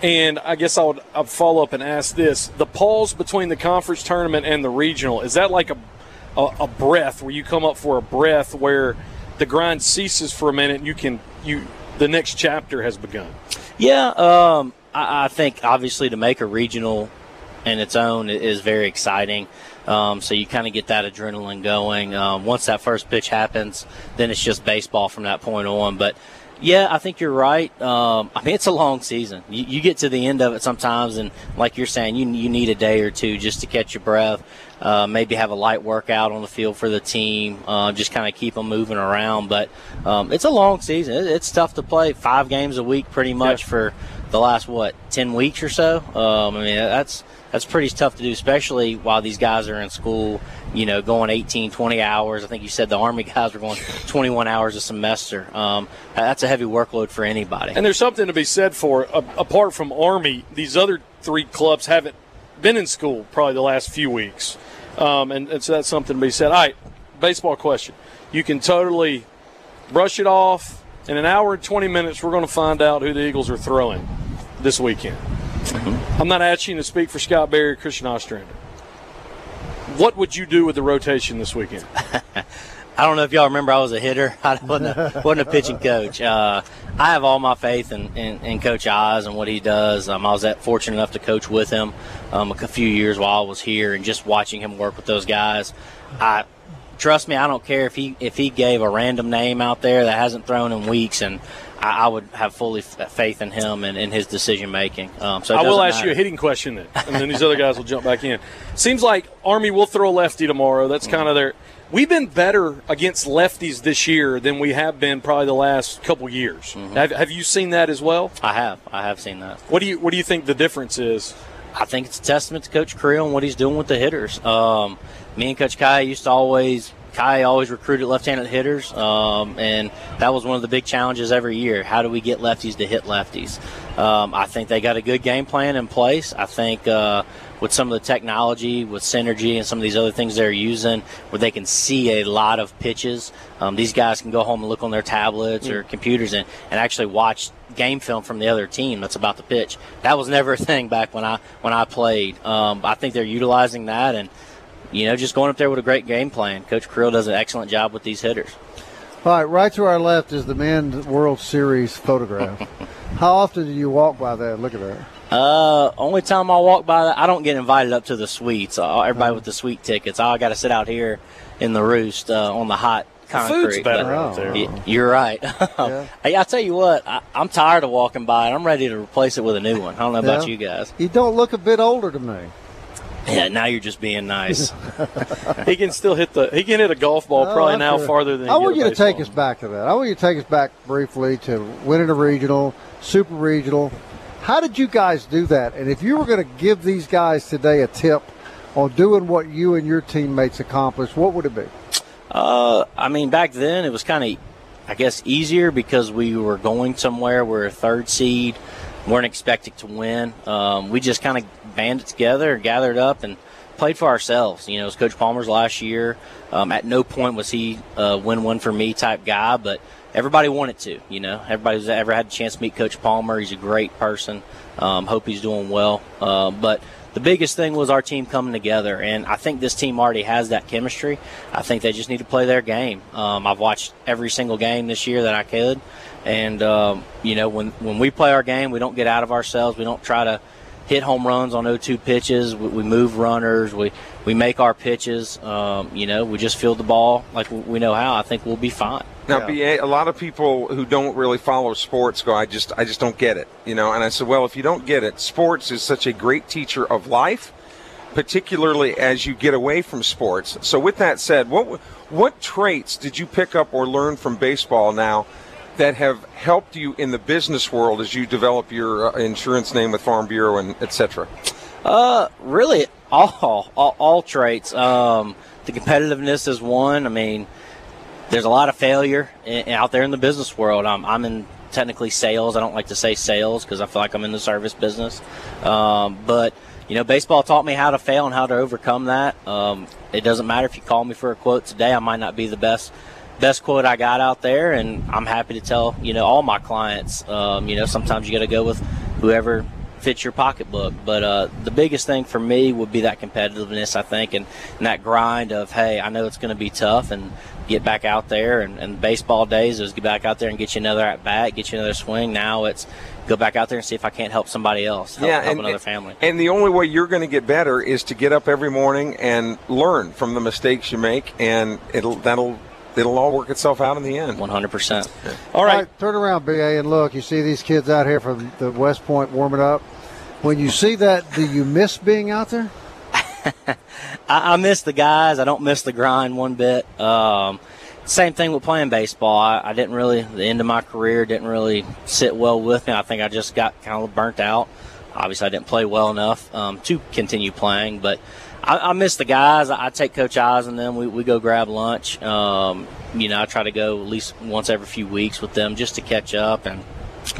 Speaker 5: And I guess I would I'd follow up and ask this: the pause between the conference tournament and the regional is that like a, a a breath where you come up for a breath where the grind ceases for a minute and you can you the next chapter has begun.
Speaker 12: Yeah, um, I, I, think obviously to make a regional in its own is very exciting. Um, so you kind of get that adrenaline going. Um, once that first pitch happens, then it's just baseball from that point on. But yeah, I think you're right. Um, I mean, it's a long season. You, you, get to the end of it sometimes, and like you're saying, you, you need a day or two just to catch your breath. Uh, maybe have a light workout on the field for the team, uh, just kind of keep them moving around. But um, it's a long season. It, it's tough to play five games a week pretty much yeah. for the last, what, 10 weeks or so. Um, I mean, that's that's pretty tough to do, especially while these guys are in school, you know, going 18, 20 hours. I think you said the Army guys were going 21 hours a semester. Um, that's a heavy workload for anybody.
Speaker 5: And there's something to be said for, uh, apart from Army, these other three clubs haven't been in school probably the last few weeks. Um, and, and so that's something to be said. All right, baseball question. You can totally brush it off. In an hour and 20 minutes, we're going to find out who the Eagles are throwing this weekend. Mm-hmm. I'm not asking you to speak for Scott Berry or Christian Ostrander. What would you do with the rotation this weekend?
Speaker 12: I don't know if y'all remember I was a hitter. I wasn't a, wasn't a pitching coach. Uh, I have all my faith in, in, in Coach Oz and what he does. Um, I was that fortunate enough to coach with him um, a few years while I was here, and just watching him work with those guys. I trust me, I don't care if he if he gave a random name out there that hasn't thrown in weeks, and I, I would have fully f- faith in him and in his decision making. Um, so
Speaker 5: I will ask
Speaker 12: matter.
Speaker 5: you a hitting question then, and then these other guys will jump back in. Seems like Army will throw lefty tomorrow. That's kind of their. We've been better against lefties this year than we have been probably the last couple years. Mm-hmm. Have, have you seen that as well?
Speaker 12: I have. I have seen that.
Speaker 5: What do you What do you think the difference is?
Speaker 12: I think it's a testament to Coach Creel and what he's doing with the hitters. Um, me and Coach Kai used to always Kai always recruited left-handed hitters, um, and that was one of the big challenges every year. How do we get lefties to hit lefties? Um, I think they got a good game plan in place. I think uh, with some of the technology, with synergy, and some of these other things they're using, where they can see a lot of pitches, um, these guys can go home and look on their tablets or computers and, and actually watch game film from the other team that's about the pitch. That was never a thing back when I when I played. Um, I think they're utilizing that and you know, just going up there with a great game plan. Coach Creel does an excellent job with these hitters.
Speaker 2: All right, right to our left is the men's World Series photograph. How often do you walk by that? Look at that.
Speaker 12: Uh, only time I walk by that, I don't get invited up to the suites. Uh, everybody uh-huh. with the suite tickets, I got to sit out here in the roost uh, on the hot concrete.
Speaker 5: The food's better out there.
Speaker 12: You're right. yeah. Hey, I tell you what, I, am tired of walking by, and I'm ready to replace it with a new one. I don't know about you guys.
Speaker 2: You don't look a bit older to me.
Speaker 12: Yeah, now you're just being nice.
Speaker 5: he can still hit the. He can hit a golf ball oh, probably now farther than.
Speaker 2: I want you
Speaker 5: to
Speaker 2: take us back to that. I want you to take us back briefly to winning a regional, super regional. How did you guys do that? And if you were going to give these guys today a tip on doing what you and your teammates accomplished, what would it be?
Speaker 12: Uh, I mean, back then it was kind of, I guess, easier because we were going somewhere. We're a third seed weren't expecting to win. Um, we just kind of banded together, gathered up, and played for ourselves. You know, was Coach Palmer's last year. Um, at no point was he a win one for me type guy, but everybody wanted to. You know, everybody who's ever had a chance to meet Coach Palmer, he's a great person. Um, hope he's doing well. Uh, but the biggest thing was our team coming together, and I think this team already has that chemistry. I think they just need to play their game. Um, I've watched every single game this year that I could, and um, you know when when we play our game, we don't get out of ourselves. We don't try to hit home runs on 0-2 pitches. We, we move runners. We we make our pitches. Um, you know, we just field the ball like we know how. I think we'll be fine.
Speaker 4: Now, yeah. BA, a lot of people who don't really follow sports go, I just, I just don't get it, you know. And I said, well, if you don't get it, sports is such a great teacher of life, particularly as you get away from sports. So, with that said, what, what traits did you pick up or learn from baseball now that have helped you in the business world as you develop your uh, insurance name with Farm Bureau and etc.?
Speaker 12: Uh, really, all all, all traits. Um, the competitiveness is one. I mean, there's a lot of failure in, out there in the business world. I'm, I'm in technically sales. I don't like to say sales because I feel like I'm in the service business. Um, but you know, baseball taught me how to fail and how to overcome that. Um, it doesn't matter if you call me for a quote today. I might not be the best best quote I got out there, and I'm happy to tell you know all my clients. Um, you know, sometimes you got to go with whoever fits your pocketbook. But uh, the biggest thing for me would be that competitiveness, I think, and, and that grind of, hey, I know it's going to be tough and get back out there. And, and baseball days is get back out there and get you another at bat, get you another swing. Now it's go back out there and see if I can't help somebody else, help,
Speaker 4: yeah,
Speaker 12: help another family.
Speaker 4: And the only way you're going to get better is to get up every morning and learn from the mistakes you make, and it'll that'll it'll all work itself out in the end.
Speaker 12: 100%.
Speaker 2: All right. turn around, BA, and look. You see these kids out here from the West Point warming up. When you see that, do you miss being out there?
Speaker 12: I, I miss the guys. I don't miss the grind one bit. Um, same thing with playing baseball. I, I, didn't really, the end of my career didn't really sit well with me. I think I just got kind of burnt out. Obviously, I didn't play well enough um, to continue playing, but I, I, miss the guys. I, I, take Coach Eyes and them. We, we go grab lunch. Um, you know, I try to go at least once every few weeks with them just to catch up. And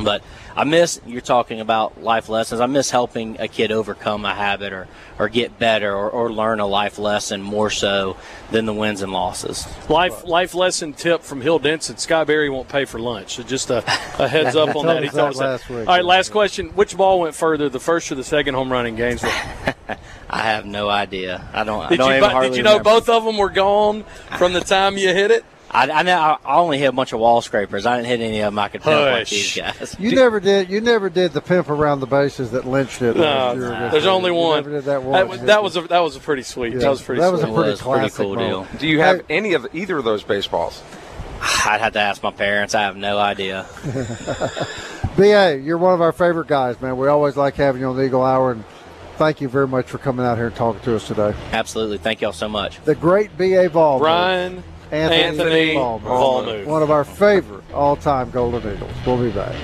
Speaker 12: but I miss you're talking about life lessons. I miss helping a kid overcome a habit or, or get better or, or learn a life lesson more so than the wins and losses.
Speaker 5: Life life lesson tip from Hill Denson: Scott Berry won't pay for lunch. So just a, a heads up on that.
Speaker 2: He told us last week.
Speaker 5: All right, last question: Which ball went further, the first or the second home run in Gainesville?
Speaker 12: I have no idea. I don't.
Speaker 5: Did
Speaker 12: I don't
Speaker 5: you, did you know
Speaker 12: remember.
Speaker 5: both of them were gone from the time you hit it?
Speaker 12: I, I know I only hit a bunch of wall scrapers. I didn't hit any of them I could pimp like
Speaker 5: Hush.
Speaker 12: these guys.
Speaker 2: You never did. You never did the pimp around the bases that lynched it.
Speaker 5: No,
Speaker 2: last year against
Speaker 5: there's
Speaker 2: the-
Speaker 5: only
Speaker 2: you
Speaker 5: one.
Speaker 2: Never did that
Speaker 5: That was, that was a that was a pretty sweet.
Speaker 2: Yeah,
Speaker 5: That was pretty.
Speaker 2: that was a
Speaker 5: sweet.
Speaker 2: pretty
Speaker 12: was a pretty
Speaker 2: classic
Speaker 12: cool
Speaker 2: moment.
Speaker 4: Do you have any of either of those baseballs?
Speaker 12: I'd have to ask my parents. I have no idea.
Speaker 2: BA, you're one of our favorite guys, man. We always like having you on the Eagle Hour, and thank you very much for coming out here and talking to us today.
Speaker 12: Absolutely. Thank y'all so much.
Speaker 2: The great BA Ball.
Speaker 5: Brian
Speaker 2: Anthony,
Speaker 5: Anthony
Speaker 2: Ballmer.
Speaker 5: Ballmer.
Speaker 2: One of our favorite all-time Golden Eagles. We'll be back.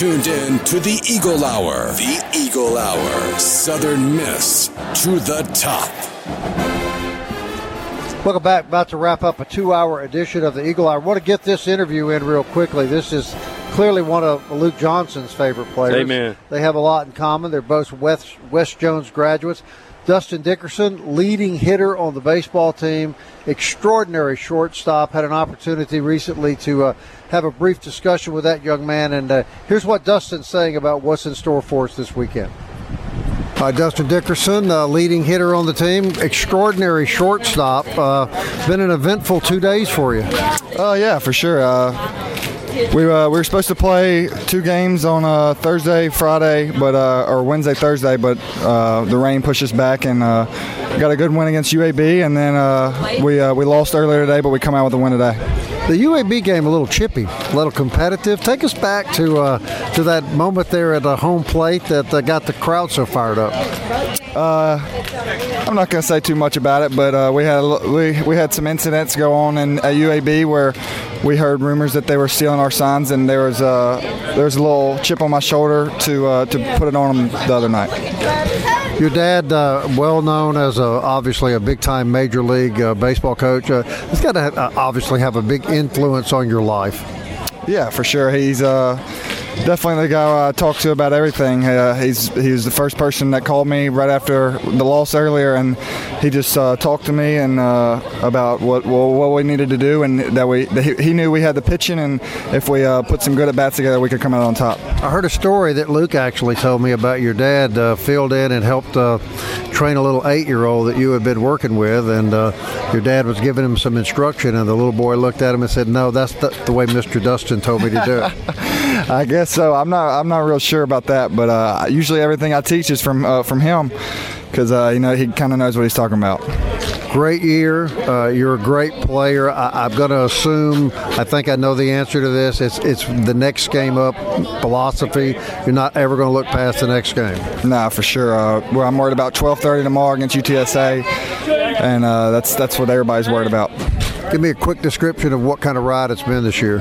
Speaker 1: Tuned in to the Eagle Hour. The Eagle Hour. Southern Miss to the top.
Speaker 2: Welcome back. About to wrap up a two-hour edition of the Eagle Hour. I want to get this interview in real quickly. This is clearly one of Luke Johnson's favorite players.
Speaker 5: Amen.
Speaker 2: They have a lot in common. They're both West, West Jones graduates. Dustin Dickerson, leading hitter on the baseball team, extraordinary shortstop. Had an opportunity recently to uh, have a brief discussion with that young man, and uh, here's what Dustin's saying about what's in store for us this weekend. Uh, Dustin Dickerson, uh, leading hitter on the team, extraordinary shortstop. Uh, been an eventful two days for you.
Speaker 13: Oh yeah, for sure. We uh, we were supposed to play two games on uh, Thursday, Friday, but uh, or Wednesday, Thursday, but uh, the rain pushed us back and uh, got a good win against UAB, and then uh, we uh, we lost earlier today, but we come out with a win today.
Speaker 2: The UAB game a little chippy, a little competitive. Take us back to uh, to that moment there at the home plate that uh, got the crowd so fired up.
Speaker 13: Uh, I'm not going to say too much about it, but uh, we had we, we had some incidents go on in at UAB where we heard rumors that they were stealing our signs, and there was a there was a little chip on my shoulder to uh, to put it on them the other night.
Speaker 2: Your dad, uh, well known as a, obviously a big time major league uh, baseball coach, uh, he's got to ha- uh, obviously have a big influence on your life.
Speaker 13: Yeah, for sure. He's uh, definitely the guy I talk to about everything. Uh, he's he was the first person that called me right after the loss earlier, and he just uh, talked to me and uh, about what well, what we needed to do, and that we that he, knew we had the pitching, and if we uh, put some good at bats together, we could come out on top.
Speaker 2: I heard a story that Luke actually told me about your dad uh, filled in and helped uh, train a little eight-year-old that you had been working with, and uh, your dad was giving him some instruction, and the little boy looked at him and said, "No, that's the, the way Mr. Dustin told me to do it."
Speaker 13: I guess so. I'm not I'm not real sure about that, but uh, usually everything I teach is from uh, from him because uh, you know he kind of knows what he's talking about.
Speaker 2: Great year. Uh, you're a great player. I, I'm going to assume. I think I know the answer to this. It's it's the next game up philosophy. You're not ever going to look past the next game.
Speaker 13: Nah, for sure. Uh, well, I'm worried about 12:30 tomorrow against UTSA, and uh, that's that's what everybody's worried about.
Speaker 2: Give me a quick description of what kind of ride it's been this year.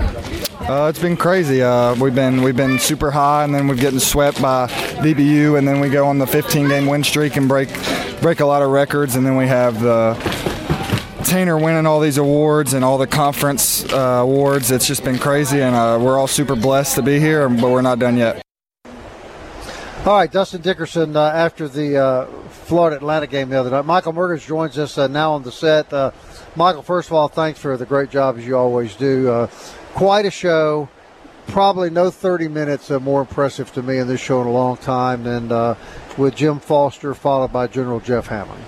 Speaker 13: Uh, it's been crazy. Uh, we've been we've been super high, and then we've getting swept by DBU, and then we go on the 15 game win streak and break break a lot of records, and then we have the Tanner winning all these awards and all the conference uh, awards. It's just been crazy, and uh, we're all super blessed to be here, but we're not done yet.
Speaker 2: All right, Dustin Dickerson uh, after the uh, Florida Atlantic game the other night. Michael Mergens joins us now on the set. Michael, first of all, thanks for the great job as you always do. Quite a show. Probably no 30 minutes uh, more impressive to me in this show in a long time than uh, with Jim Foster, followed by General Jeff Hammond.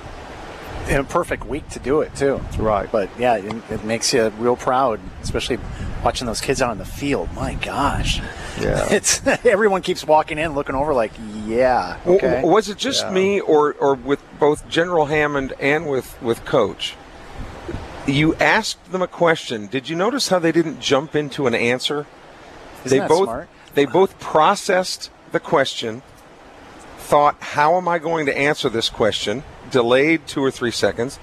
Speaker 14: in a perfect week to do it too.
Speaker 2: Right.
Speaker 14: But yeah, it, it makes you real proud, especially watching those kids out in the field. My gosh.
Speaker 2: Yeah.
Speaker 14: It's everyone keeps walking in, looking over, like, yeah. Okay.
Speaker 4: W- Was it just
Speaker 14: Yeah.
Speaker 4: me, or or with both General Hammond and with with Coach? You asked them a question. Did you notice how they didn't jump into an answer?
Speaker 14: Isn't
Speaker 4: they
Speaker 14: that
Speaker 4: both
Speaker 14: smart?
Speaker 4: they both processed the question, thought, "How am I going to answer this question?" Delayed two or three seconds,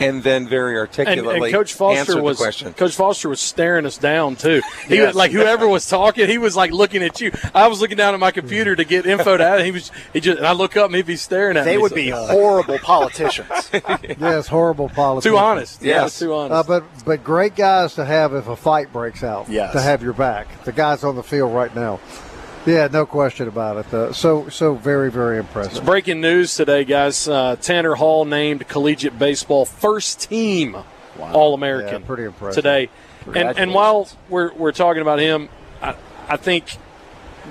Speaker 4: and then very articulately
Speaker 5: and Coach Foster was
Speaker 4: question.
Speaker 5: Coach Foster was staring us down too. He
Speaker 4: Yes.
Speaker 5: was, like whoever was talking, he was like looking at you. I was looking down at my computer to get info out. He was he just and I look up and he'd be staring at
Speaker 14: They
Speaker 5: me.
Speaker 14: would
Speaker 5: So-
Speaker 14: be horrible politicians.
Speaker 2: yes, horrible politics.
Speaker 5: Too honest. Yeah, too honest.
Speaker 2: Uh, but but great guys to have if a fight breaks out.
Speaker 14: Yes.
Speaker 2: To have your back. The guys on the field right now. Yeah, no question about it. Uh, so so very very impressive.
Speaker 5: Breaking news today, guys. Uh, Tanner Hall named collegiate baseball first team All American.
Speaker 2: Yeah, pretty impressive.
Speaker 5: today. And and while we're we're talking about him, I, I think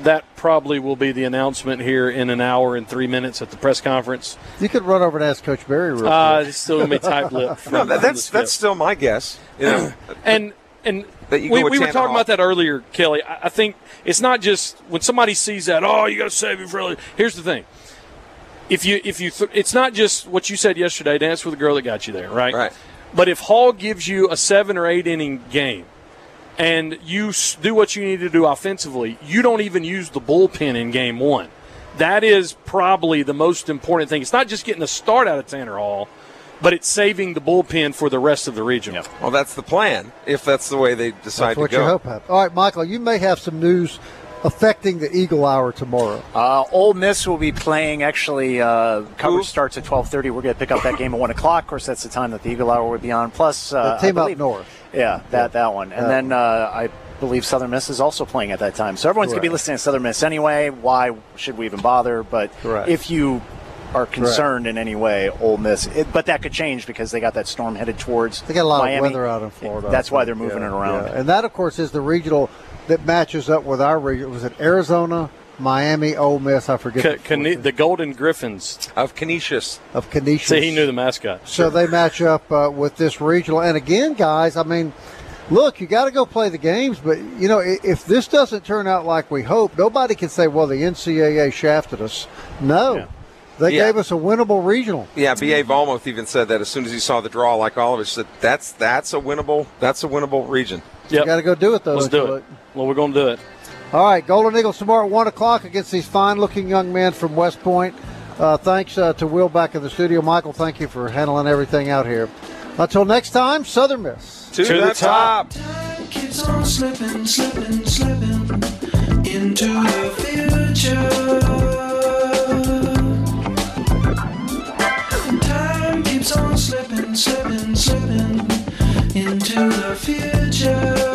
Speaker 5: that probably will be the announcement here in an hour and three minutes at the press conference.
Speaker 2: You could run over and ask Coach Berry. real
Speaker 5: Uh,
Speaker 2: quick.
Speaker 5: it's still gonna be tight lipped.
Speaker 4: No, that, that's that's still my guess. You know,
Speaker 5: and and we, we were talking about that earlier, Kelly. I, I think it's not just when somebody sees that. Oh, you got to save him for. early." Here's the thing: if you if you th- it's not just what you said yesterday. Dance with the girl that got you there, right?
Speaker 4: Right.
Speaker 5: But if Hall gives you a seven or eight inning game, and you s- do what you need to do offensively, you don't even use the bullpen in game one. That is probably the most important thing. It's not just getting a start out of Tanner Hall, but it's saving the bullpen for the rest of the regional.
Speaker 4: well, that's the plan. If that's the way they decide
Speaker 2: That's what
Speaker 4: to go.
Speaker 2: you hope happens. All right, Michael, you may have some news affecting the Eagle Hour tomorrow.
Speaker 14: Uh, Ole Miss will be playing. Actually, uh, coverage starts at twelve thirty. We're going to pick up that game at one o'clock. Of course, that's the time that the Eagle Hour would be on. Plus, uh,
Speaker 2: the team
Speaker 14: I
Speaker 2: up north.
Speaker 14: Yeah, that that one. And
Speaker 2: That
Speaker 14: then uh, I believe Southern Miss is also playing at that time. So everyone's going to be listening to Southern Miss anyway. Why should we even bother? But
Speaker 2: Correct.
Speaker 14: if you are concerned in any way, Ole Miss, it, but that could change because they got that storm headed towards.
Speaker 2: They got a lot
Speaker 14: Miami.
Speaker 2: of weather out in Florida.
Speaker 14: That's why they're moving
Speaker 2: Yeah,
Speaker 14: it around.
Speaker 2: yeah. And that, of course, is the regional that matches up with our region. Was it Arizona, Miami, Ole Miss? I forget.
Speaker 5: Ca-
Speaker 2: the
Speaker 5: Cane- the Golden Griffins
Speaker 4: of Canisius.
Speaker 2: Of Canisius.
Speaker 5: See, he knew the mascot.
Speaker 2: So they match up uh, with this regional. And again, guys, I mean, look, you got to go play the games. But you know, if this doesn't turn out like we hope, nobody can say, "Well, the NCAA shafted us." No, they
Speaker 4: Yeah.
Speaker 2: gave us a winnable regional.
Speaker 4: Yeah, B.A. Vollmuth even said that as soon as he saw the draw, like all of us, said that's that's a winnable that's a winnable region.
Speaker 5: Yep.
Speaker 2: You got to go do it though.
Speaker 5: Let's
Speaker 2: don't
Speaker 5: do it. Well, we're going to do it.
Speaker 2: All right, Golden Eagles tomorrow at 1 o'clock against these fine looking young men from West Point. Uh, thanks uh, to Will back in the studio. Michael, thank you for handling everything out here. Until next time, Southern Miss.
Speaker 4: To, the, top.
Speaker 15: keeps on slipping, slipping, slipping into the future. Time slipping, slipping, into the future.